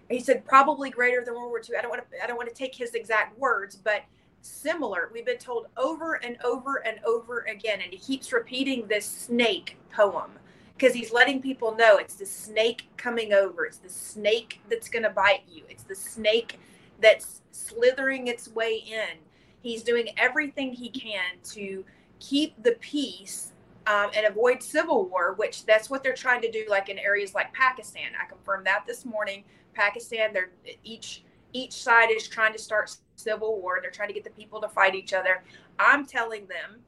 A: he said probably greater than World War II. I don't want to I don't want to take his exact words, but similar. We've been told over and over and over again, and he keeps repeating this snake poem because he's letting people know it's the snake coming over. It's the snake that's going to bite you. It's the snake that's slithering its way in. He's doing everything he can to keep the peace um, and avoid civil war, which that's what they're trying to do, like in areas like Pakistan. I confirmed that this morning. Pakistan. They're each each side is trying to start civil war. They're trying to get the people to fight each other. I'm telling them,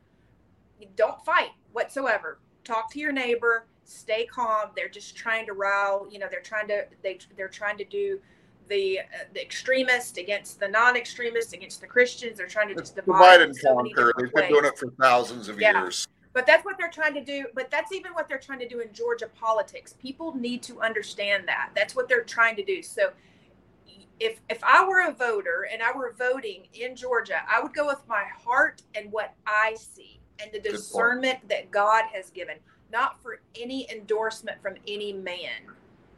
A: don't fight whatsoever. Talk to your neighbor. Stay calm. They're just trying to rile. You know, they're trying to they they're trying to do the uh, the extremist against the non-extremists against the Christians. They're trying to just divide,
F: divide and so conquer. They've been doing it for thousands of yeah. years.
A: But that's what they're trying to do. But that's even what they're trying to do in Georgia politics. People need to understand that. That's what they're trying to do. So if if I were a voter and I were voting in Georgia, I would go with my heart and what I see and the discernment that God has given, not for any endorsement from any man.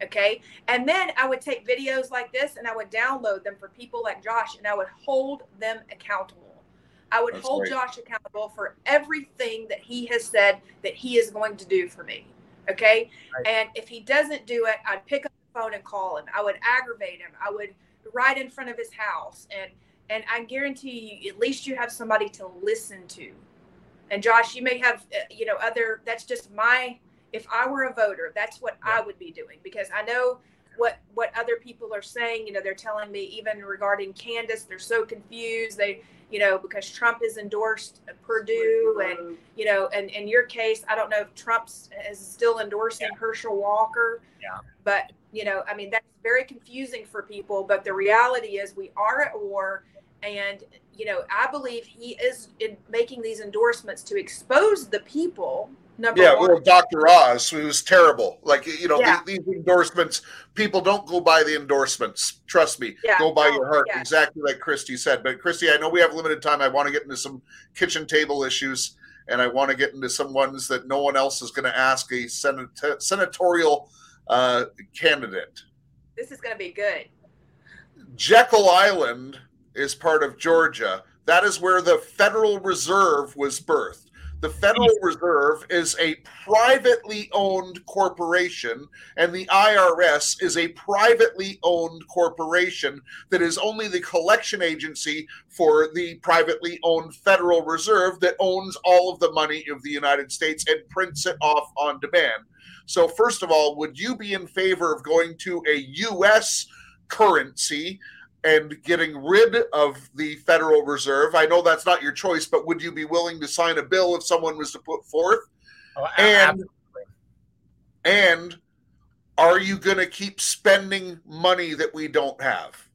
A: Okay. And then I would take videos like this and I would download them for people like Josh and I would hold them accountable. I would That's hold great. Josh accountable for everything that he has said that he is going to do for me. Okay. Right. And if he doesn't do it, I'd pick up the phone and call him. I would aggravate him. I would ride in front of his house. And and I guarantee you, at least you have somebody to listen to. And Josh, you may have, uh, you know, other. That's just my. If I were a voter, that's what yeah. I would be doing because I know what what other people are saying. You know, they're telling me even regarding Kandiss, they're so confused. They, you know, because Trump has endorsed Perdue, and you know, and in your case, I don't know if Trump's is still endorsing
G: Yeah.
A: Herschel Walker.
G: Yeah.
A: But you know, I mean, that's very confusing for people. But the reality is, we are at war, and you know, I believe he is in making these endorsements to expose the people. Number
F: Yeah,
A: one.
F: well, Dr. Oz, who was terrible. Like, you know,
A: Yeah.
F: these, these endorsements, people don't go by the endorsements. Trust me.
A: Yeah.
F: Go by
A: Oh,
F: your heart,
A: yeah.
F: exactly like Christy said. But, Christy, I know we have limited time. I want to get into some kitchen table issues, and I want to get into some ones that no one else is going to ask a senat- senatorial uh, candidate.
A: this is going to be good.
F: Jekyll Island is part of Georgia. That is where the Federal Reserve was birthed. The Federal Reserve is a privately owned corporation, and the IRS is a privately owned corporation that is only the collection agency for the privately owned Federal Reserve that owns all of the money of the United States and prints it off on demand. So, first of all, would you be in favor of going to a U.S. currency and getting rid of the Federal Reserve? I know that's not your choice, but would you be willing to sign a bill if someone was to put forth?
G: Oh,
F: And
G: absolutely.
F: and are you going to keep spending money that we don't have?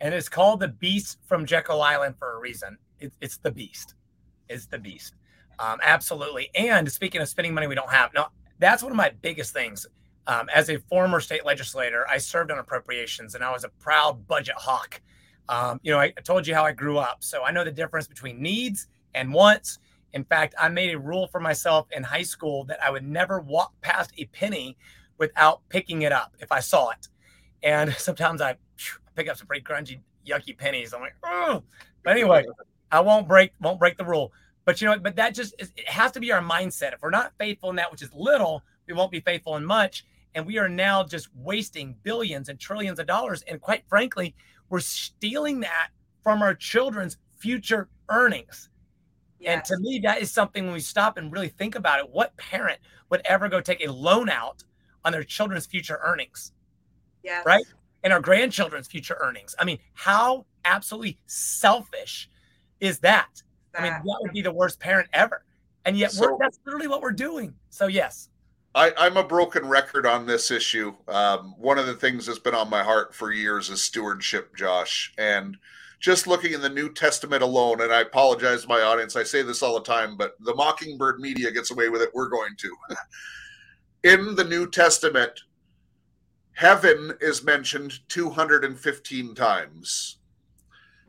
G: and it's called the Beast from Jekyll Island for a reason. It, it's the Beast. It's the Beast. Um, absolutely. And speaking of spending money we don't have, now that's one of my biggest things. Um, as a former state legislator, I served on appropriations and I was a proud budget hawk. Um, you know, I, I told you how I grew up, so I know the difference between needs and wants. In fact, I made a rule for myself in high school that I would never walk past a penny without picking it up if I saw it. And sometimes I pick up some pretty grungy, yucky pennies. I'm like, oh. But anyway, I won't break won't break the rule. But you know, but that just is, it has to be our mindset. If we're not faithful in that which is little, we won't be faithful in much. And we are now just wasting billions and trillions of dollars. And quite frankly, we're stealing that from our children's future earnings. And to me, that is something when we stop and really think about it, what parent would ever go take a loan out on their children's future earnings?
A: yes.
G: right? and our grandchildren's future earnings. I mean, how absolutely selfish is that? I mean,
A: That-
G: that would be the worst parent ever. And yet,
F: So-
G: we're, that's literally what we're doing. So, yes.
F: I, I'm a broken record on this issue. Um, one of the things that's been on my heart for years is stewardship, Josh. And just looking in the New Testament alone, and I apologize to my audience, I say this all the time, but the Mockingbird media gets away with it. We're going to. in the New Testament, heaven is mentioned 215 times,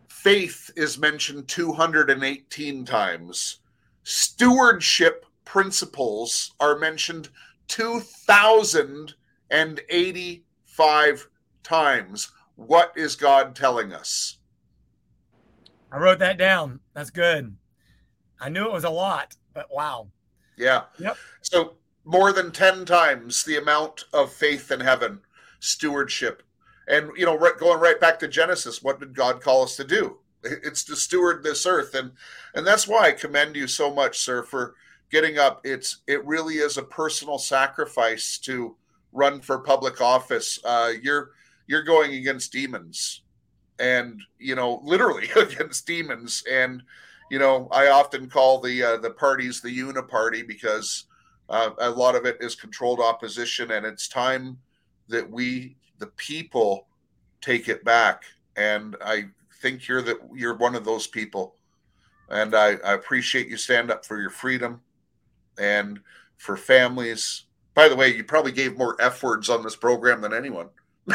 F: faith is mentioned 218 times, stewardship principles are mentioned 2,085 times. What is God telling us?
G: I wrote that down. That's good. I knew it was a lot, but wow.
F: Yeah.
G: Yep.
F: So more than 10 times the amount of faith in heaven, stewardship. And, you know, right, going right back to Genesis, what did God call us to do? It's to steward this earth. And, and that's why I commend you so much, sir, for getting up. It's, it really is a personal sacrifice to run for public office. Uh, you're, you're going against demons and, you know, literally against demons. And, you know, I often call the uh, the parties the uniparty because uh, a lot of it is controlled opposition, and it's time that we, the people, take it back. And I think you're that you're one of those people, and I, I appreciate you stand up for your freedom and for families. By the way, you probably gave more f words on this program than anyone.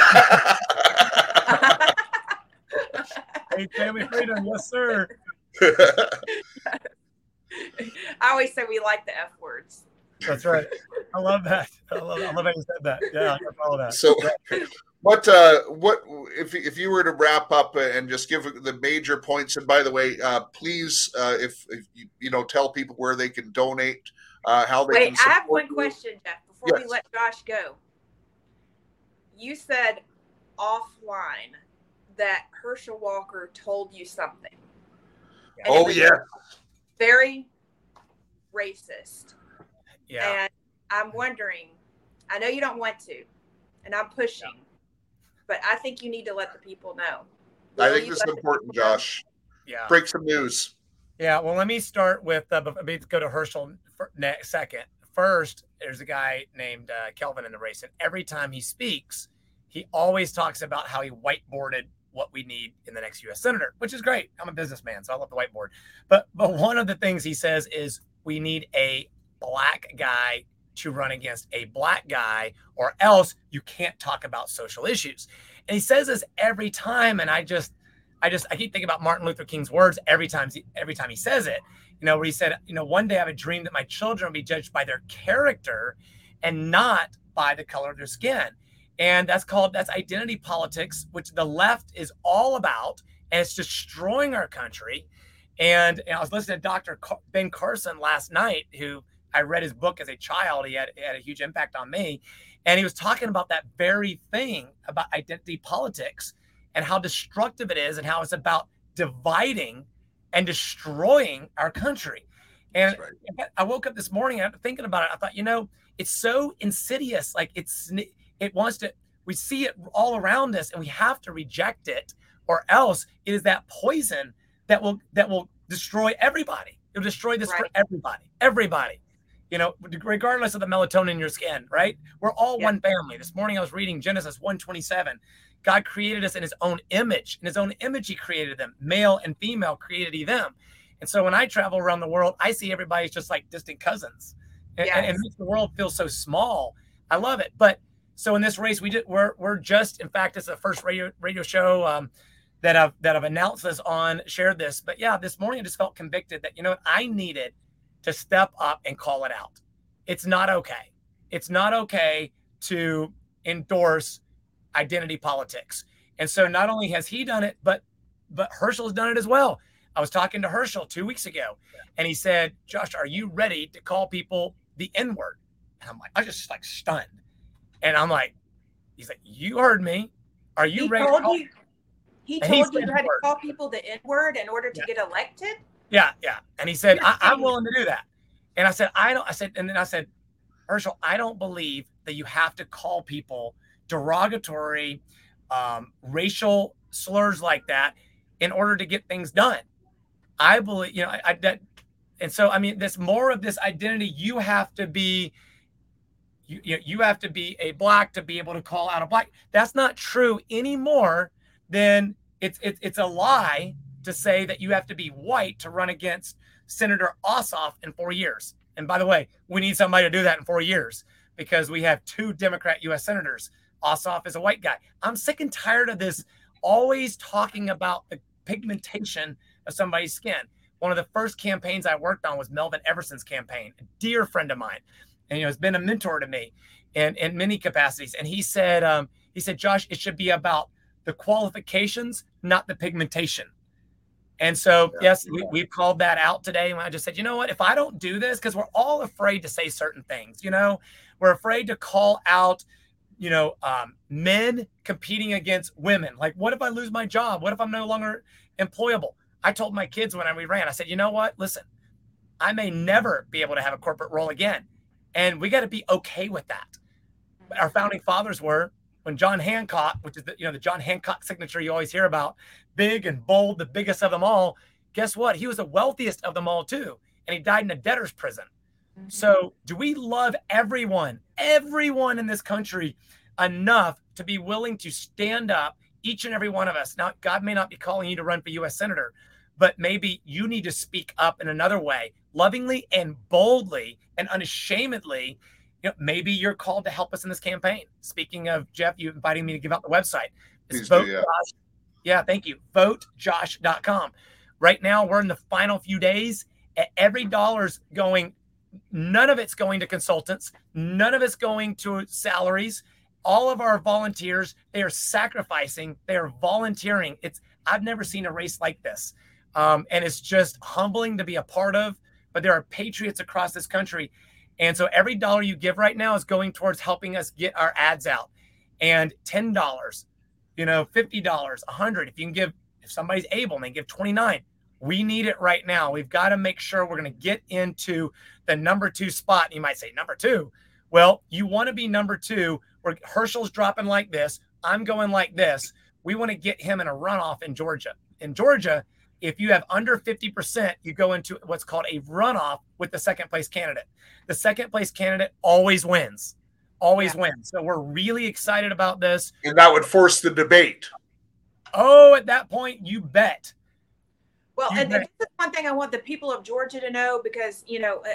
G: Hey, family freedom. Yes, sir.
A: I always say we like the F words.
G: That's right. I love that. I love, I love how you said that. Yeah, I can follow that.
F: So, what uh, what if if you were to wrap up and just give the major points? And by the way, uh, please, uh, if, if you, you know, tell people where they can donate, uh, how they
A: Wait,
F: can.
A: I have one
F: you.
A: question, Jeff, before
F: Yes.
A: we let Josh go. You said offline that Herschel Walker told you something. And
F: Oh yeah,
A: Very racist.
G: Yeah.
A: And I'm wondering, I know you don't want to, and I'm pushing, but I think you need to let the people know.
F: I think
A: you
F: this is important,
A: people know?
F: Josh.
G: Yeah.
F: Break some news.
G: Yeah, well, let me start with. Uh, let me go to Herschel next second. First, there's a guy named uh, Kelvin in the race, and every time he speaks, he always talks about how he whiteboarded what we need in the next U.S. senator, which is great. I'm a businessman, so I love the whiteboard. But but one of the things he says is we need a black guy to run against a black guy, or else you can't talk about social issues. And he says this every time, and I just I just I keep thinking about Martin Luther King's words every time every time he says it. You know, where he said, you know, one day I have a dream that my children will be judged by their character and not by the color of their skin. And that's called that's identity politics, which the left is all about, and it's destroying our country. And, and I was listening to Dr. Ben Carson last night, who I read his book as a child. He had, he had a huge impact on me. And he was talking about that very thing about identity politics and how destructive it is and how it's about dividing and destroying our country. And right. I woke up this morning thinking about it. I thought, you know, it's so insidious. Like it's it wants to. We see it all around us, and we have to reject it, or else it is that poison that will that will destroy everybody. It'll destroy this right. for everybody. Everybody. You know, regardless of the melatonin in your skin, right? We're all yeah. one family. This morning I was reading Genesis 127. God created us in his own image. In his own image, he created them. Male and female created he them. And so when I travel around the world, I see everybody's just like distant cousins. And, yes. and it makes the world feel so small. I love it. But so in this race, we did we're we're just in fact it's the first radio radio show um, that I've that I've announced this on, shared this. But yeah, this morning I just felt convicted that you know I needed to step up and call it out. It's not okay. It's not okay to endorse identity politics. And so not only has he done it, but but Herschel's done it as well. I was talking to Herschel two weeks ago, and he said, "Josh, are you ready to call people the N word?" And I'm like, I was just like stunned, and I'm like, he's like, "You heard me. Are you
A: he
G: ready?"
A: Told you, he told you you had to call people the N word in order to
G: yeah.
A: get elected.
G: Yeah, yeah. And he said, I, I, am willing to do that. And I said, I don't. I said, and then I said, Herschel, I don't believe that you have to call people derogatory, um, racial slurs like that in order to get things done. I believe, you know, I, I that, and so I mean, there's more of this identity. You have to be, you, you have to be a black to be able to call out a black. That's not true anymore. Than it's it's it's a lie to say that you have to be white to run against Senator Ossoff in four years. And by the way, we need somebody to do that in four years because we have two Democrat U.S. senators. Ossoff is a white guy. I'm sick and tired of this always talking about the pigmentation of somebody's skin. One of the first campaigns I worked on was Melvin Everson's campaign, a dear friend of mine, and you know has been a mentor to me in in many capacities. And he said, um, he said, Josh, it should be about the qualifications, not the pigmentation. And so, yeah. yes, we, we've called that out today. And I just said, you know what? If I don't do this, because we're all afraid to say certain things, you know, we're afraid to call out, you know, um, men competing against women. Like, what if I lose my job? What if I'm no longer employable? I told my kids when I ran, I said, you know what? Listen, I may never be able to have a corporate role again. And we got to be okay with that. Our founding fathers were when John Hancock, which is the, you know the John Hancock signature you always hear about, big and bold, the biggest of them all. Guess what? He was the wealthiest of them all too, and he died in a debtor's prison. So, do we love everyone, everyone in this country enough to be willing to stand up, each and every one of us? Now, God may not be calling you to run for U.S. senator, but maybe you need to speak up in another way, lovingly and boldly and unashamedly you know, maybe you're called to help us in this campaign. Speaking of Jeff, you inviting me to give out the website. It's vote do, yeah. Josh. Yeah, thank you. VoteJosh.com. Right now, we're in the final few days. Every dollar's going, none of it's going to consultants, none of it's going to salaries. All of our volunteers, they are sacrificing, they are volunteering. It's I've never seen a race like this. Um, and it's just humbling to be a part of. But there are patriots across this country and so every dollar you give right now is going towards helping us get our ads out. And $10, you know, $50, 100 if you can give if somebody's able and they give 29, we need it right now. We've got to make sure we're going to get into the number 2 spot. You might say number 2. Well, you want to be number 2 where Herschel's dropping like this, I'm going like this. We want to get him in a runoff in Georgia. In Georgia, if you have under 50%, you go into what's called a runoff with the second place candidate. The second place candidate always wins, always yeah. wins. So we're really excited about this.
F: And that would force the debate.
G: Oh, at that point, you bet.
A: Well, and this is one thing I want the people of Georgia to know because, you know, uh,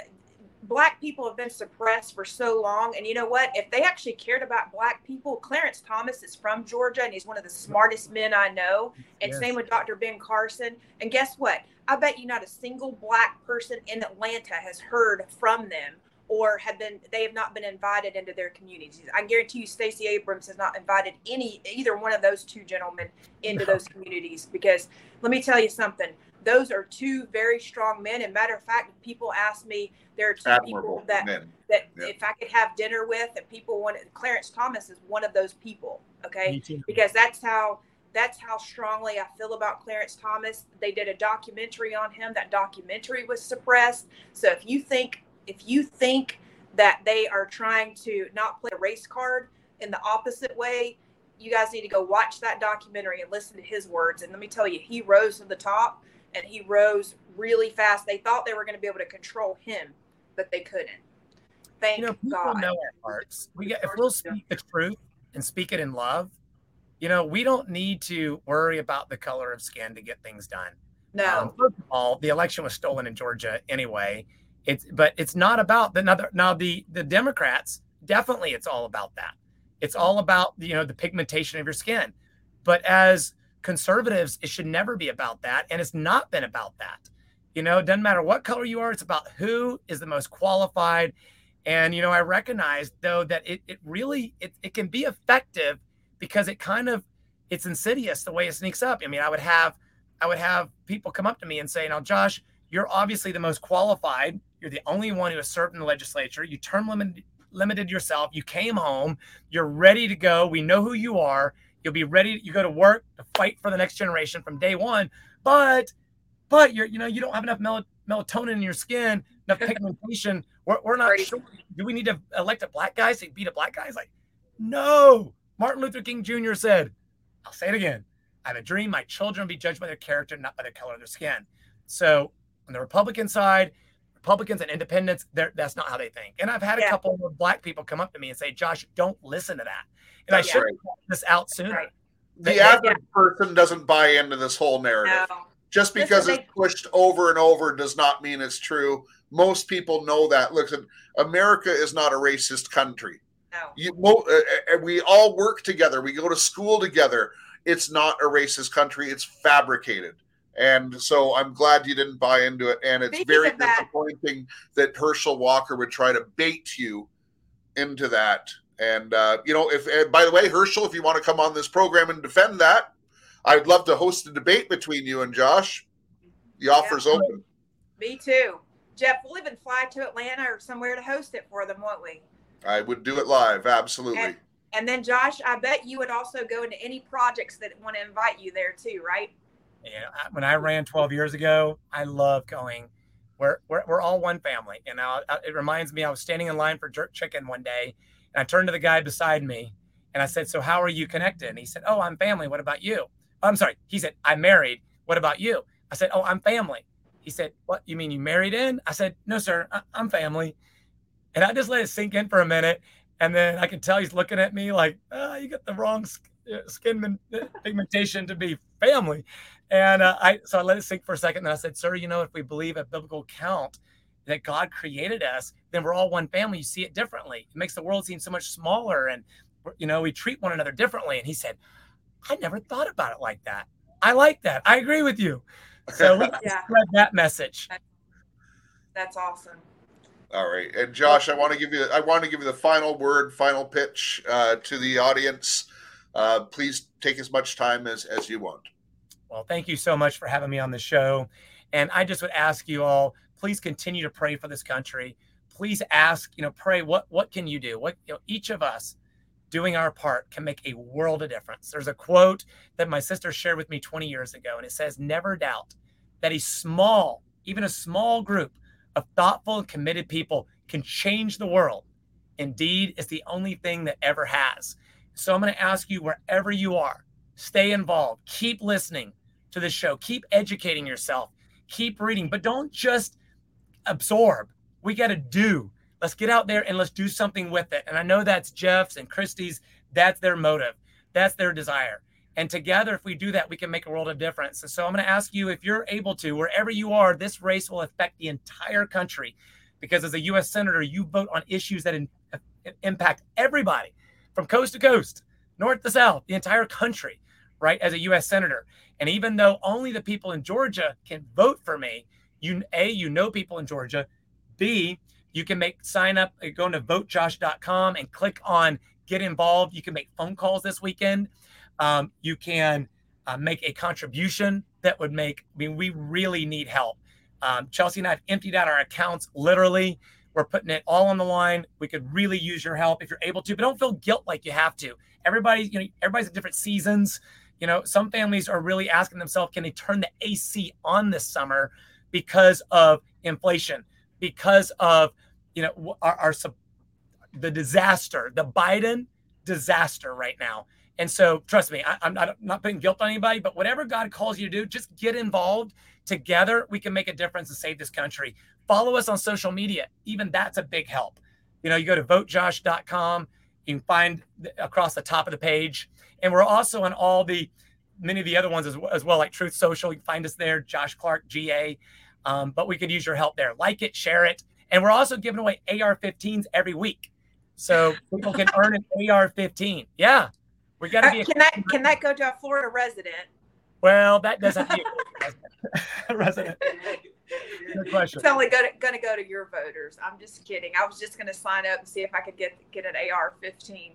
A: black people have been suppressed for so long. And you know what? If they actually cared about black people, Clarence Thomas is from Georgia and he's one of the smartest men I know. And yes. same with Dr. Ben Carson. And guess what? I bet you not a single black person in Atlanta has heard from them or have been they have not been invited into their communities. I guarantee you Stacey Abrams has not invited any either one of those two gentlemen into those communities because let me tell you something those are two very strong men. And matter of fact, people ask me, there are two Admirable people that men. that yep. if I could have dinner with, and people want Clarence Thomas is one of those people. Okay, because that's how that's how strongly I feel about Clarence Thomas. They did a documentary on him. That documentary was suppressed. So if you think if you think that they are trying to not play a race card in the opposite way, you guys need to go watch that documentary and listen to his words. And let me tell you, he rose to the top and he rose really fast. They thought they were going to be able to control him, but they couldn't. Thank
G: you know, people
A: God.
G: know our hearts. We get, if we'll speak the truth and speak it in love, you know, we don't need to worry about the color of skin to get things done.
A: No. Um,
G: first of all, the election was stolen in Georgia anyway. It's but it's not about the now, now the the Democrats definitely it's all about that. It's all about you know the pigmentation of your skin. But as conservatives, it should never be about that. And it's not been about that. You know, it doesn't matter what color you are, it's about who is the most qualified. And, you know, I recognize though that it, it really, it, it can be effective because it kind of, it's insidious the way it sneaks up. I mean, I would have, I would have people come up to me and say, now, Josh, you're obviously the most qualified. You're the only one who has served in the legislature. You term limited, limited yourself. You came home. You're ready to go. We know who you are. You'll be ready. You go to work to fight for the next generation from day one. But, but you're, you know, you don't have enough mel- melatonin in your skin, enough pigmentation. We're, we're not sure. Do we need to elect a black guy to beat a black guy? It's like, no. Martin Luther King Jr. said, I'll say it again. I have a dream my children will be judged by their character, not by the color of their skin. So on the Republican side, Republicans and independents, that's not how they think. And I've had a yeah. couple of black people come up to me and say, Josh, don't listen to that. And I should have this out sooner. Right.
F: The they, average yeah. person doesn't buy into this whole narrative. No. Just because Listen, it's pushed over and over does not mean it's true. Most people know that. Listen, America is not a racist country.
A: No.
F: You, uh, uh, we all work together. We go to school together. It's not a racist country. It's fabricated. And so I'm glad you didn't buy into it. And it's Speaking very disappointing that. that Herschel Walker would try to bait you into that. And uh, you know, if by the way, Herschel, if you want to come on this program and defend that, I'd love to host a debate between you and Josh. The offer's yeah. open.
A: Me too, Jeff. We'll even fly to Atlanta or somewhere to host it for them, won't we?
F: I would do it live, absolutely.
A: And, and then, Josh, I bet you would also go into any projects that want to invite you there too, right?
G: Yeah. When I ran 12 years ago, I love going. We're, we're, we're all one family. And now it reminds me, I was standing in line for jerk chicken one day and I turned to the guy beside me and I said, So how are you connected? And he said, Oh, I'm family. What about you? I'm sorry. He said, I'm married. What about you? I said, Oh, I'm family. He said, What? You mean you married in? I said, No, sir. I- am family. And I just let it sink in for a minute. And then I could tell he's looking at me like, oh, You got the wrong uh, skin uh, pigmentation to be family. And uh, I, so I let it sink for a second. And I said, Sir, you know, if we believe a biblical count, that God created us, then we're all one family. You see it differently. It makes the world seem so much smaller and you know, we treat one another differently. And he said, I never thought about it like that. I like that. I agree with you. So let's yeah. spread that message.
A: That's awesome.
F: All right, and Josh, I want to give you I want to give you the final word, final pitch uh, to the audience. Uh, please take as much time as as you want.
G: Well, thank you so much for having me on the show, and I just would ask you all please continue to pray for this country. Please ask, you know, pray what what can you do? What you know, each of us doing our part can make a world of difference. There's a quote that my sister shared with me 20 years ago, and it says, Never doubt that a small, even a small group of thoughtful and committed people can change the world. Indeed, it's the only thing that ever has. So I'm going to ask you wherever you are, stay involved, keep listening to the show, keep educating yourself, keep reading, but don't just absorb. We got to do. Let's get out there and let's do something with it. And I know that's Jeff's and Christy's, that's their motive, that's their desire. And together, if we do that, we can make a world of difference. And so I'm going to ask you if you're able to, wherever you are, this race will affect the entire country because as a U.S. Senator, you vote on issues that in, uh, impact everybody from coast to coast, north to south, the entire country, right? As a U.S. Senator. And even though only the people in Georgia can vote for me, you A, you know people in Georgia. B, you can make sign up, uh, go to votejosh.com and click on get involved. You can make phone calls this weekend. Um, you can uh, make a contribution that would make, I mean, we really need help. Um, Chelsea and I have emptied out our accounts literally. We're putting it all on the line. We could really use your help if you're able to, but don't feel guilt like you have to. Everybody, you know, everybody's at different seasons. You know, some families are really asking themselves, can they turn the AC on this summer because of inflation, because of, you know, our, our the disaster, the Biden disaster right now. And so, trust me, I, am not, not putting guilt on anybody, but whatever God calls you to do, just get involved. Together, we can make a difference and save this country. Follow us on social media. Even that's a big help. You know, you go to votejosh.com, you can find across the top of the page. And we're also on all the many of the other ones as, as well, like Truth Social. You can find us there, Josh Clark GA. Um, but we could use your help there. Like it, share it. And we're also giving away AR 15s every week. So people can earn an AR 15. Yeah.
A: We got to uh, be. can that can that go to a Florida resident?
G: Well, that doesn't be a resident. Good question.
A: It's only going to, going to go to your voters. I'm just kidding. I was just going to sign up and see if I could get get an AR-15.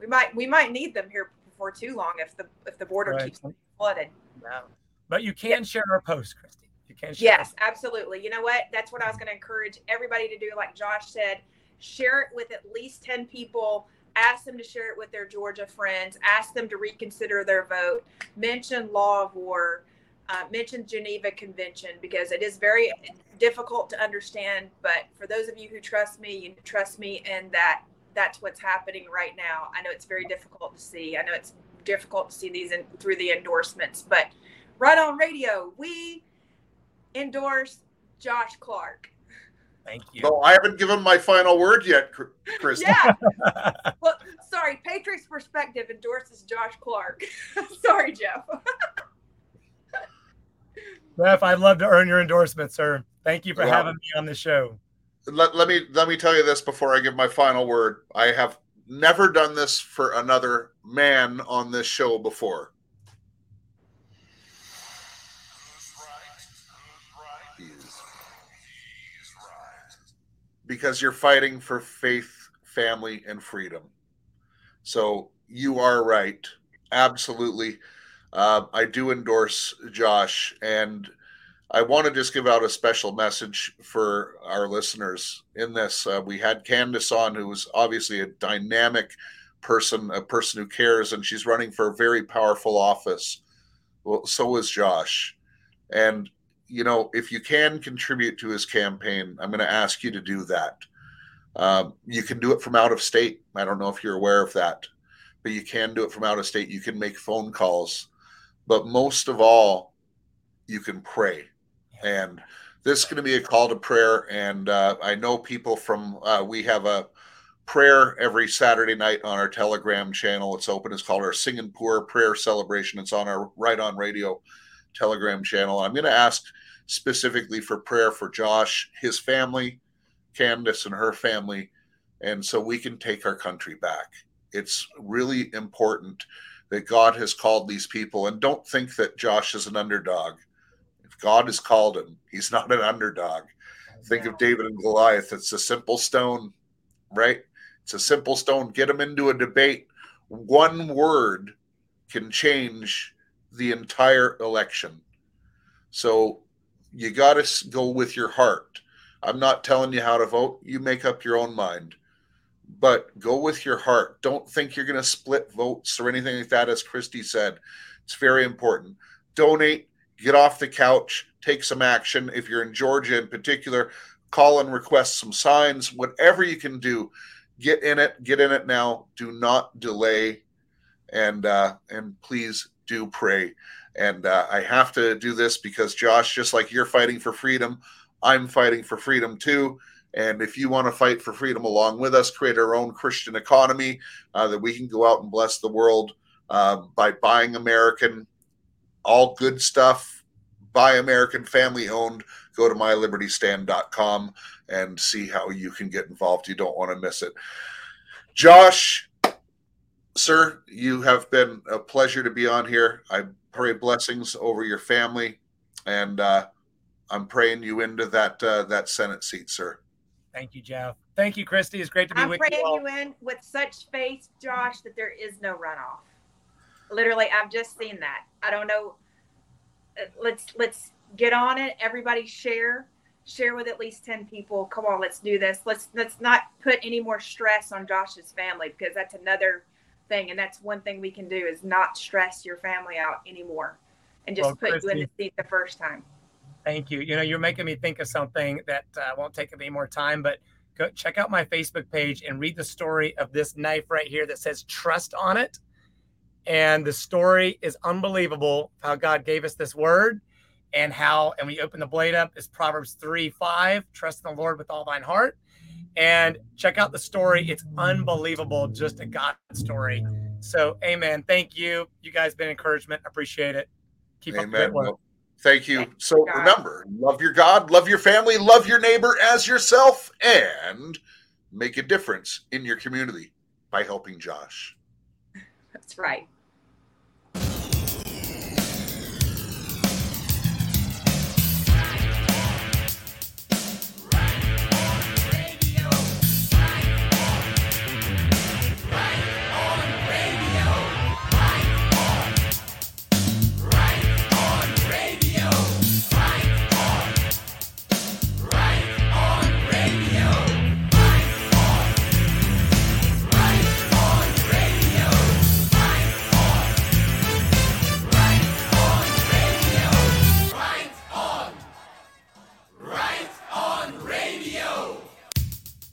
A: We might we might need them here before too long if the if the border right. keeps flooded.
G: No. But you can share our post, Christy. You can
A: share. Yes, absolutely. You know what? That's what I was going to encourage everybody to do. Like Josh said, share it with at least 10 people ask them to share it with their georgia friends ask them to reconsider their vote mention law of war uh, mention geneva convention because it is very difficult to understand but for those of you who trust me you trust me in that that's what's happening right now i know it's very difficult to see i know it's difficult to see these in, through the endorsements but right on radio we endorse josh clark
G: Thank you.
F: No, I haven't given my final word yet, Chris.
A: yeah. well, sorry. Patriots Perspective endorses Josh Clark. sorry, Jeff.
G: Jeff, I'd love to earn your endorsement, sir. Thank you for well, having me on the show.
F: Let, let me let me tell you this before I give my final word. I have never done this for another man on this show before. because you're fighting for faith, family, and freedom. So you are right. Absolutely. Uh, I do endorse Josh, and I want to just give out a special message for our listeners in this. Uh, we had Kandiss on, who was obviously a dynamic person, a person who cares, and she's running for a very powerful office. Well, so is Josh. And you know, if you can contribute to his campaign, I'm going to ask you to do that. Um, you can do it from out of state. I don't know if you're aware of that, but you can do it from out of state. You can make phone calls, but most of all, you can pray. And this is going to be a call to prayer. And uh, I know people from, uh, we have a prayer every Saturday night on our Telegram channel. It's open. It's called our Singapore Prayer Celebration. It's on our Right On Radio Telegram channel. I'm going to ask specifically for prayer for Josh, his family, Kandiss, and her family, and so we can take our country back. It's really important that God has called these people, and don't think that Josh is an underdog. God has called him, he's not an underdog. Think of David and Goliath. It's a simple stone, right? It's a simple stone. Get him into a debate. One word can change the entire election. So you got to go with your heart. I'm not telling you how to vote. You make up your own mind. But go with your heart. Don't think you're going to split votes or anything like that, as Christy said. It's very important. Donate, get off the couch, take some action. If you're in Georgia in particular, call and request some signs. Whatever you can do, get in it. Get in it now. Do not delay and uh, and please do pray. And uh, I have to do this because Josh, just like you're fighting for freedom, I'm fighting for freedom too. And if you want to fight for freedom along with us, create our own Christian economy uh, that we can go out and bless the world uh, by buying American, all good stuff, buy American, family owned. Go to mylibertystand.com and see how you can get involved. You don't want to miss it. Josh, sir, you have been a pleasure to be on here. I pray blessings over your family, and uh, I'm praying you into that uh, that Senate seat, sir.
G: Thank you, Jeff. Thank you, Christy. It's great to be
A: I'm
G: with
A: praying
G: you. All.
A: you in with such faith, Josh, that there is no runoff. Literally, I've just seen that. I don't know. Uh, Let's let's get on it. Everybody share. Share with at least 10 people. Come on, let's do this. Let's let's not put any more stress on Josh's family because that's another thing. And that's one thing we can do is not stress your family out anymore and just
G: Well,
A: put you in the seat the first time.
G: Thank you. You know, you're making me think of something that uh, won't take up any more time, but go check out my Facebook page and read the story of this knife right here that says trust on it. And the story is unbelievable how God gave us this word and how, and we open the blade up is Proverbs 3 5, trust in the Lord with all thine heart. And check out the story. It's unbelievable, just a God story. So, amen. Thank you. You guys been encouragement. Appreciate it. Keep up the
F: Amen.
G: great work.
F: Well, thank you. So
A: God.
F: remember, love your God, love your family, love your neighbor as yourself, and make a difference in your community by helping Josh.
A: That's right.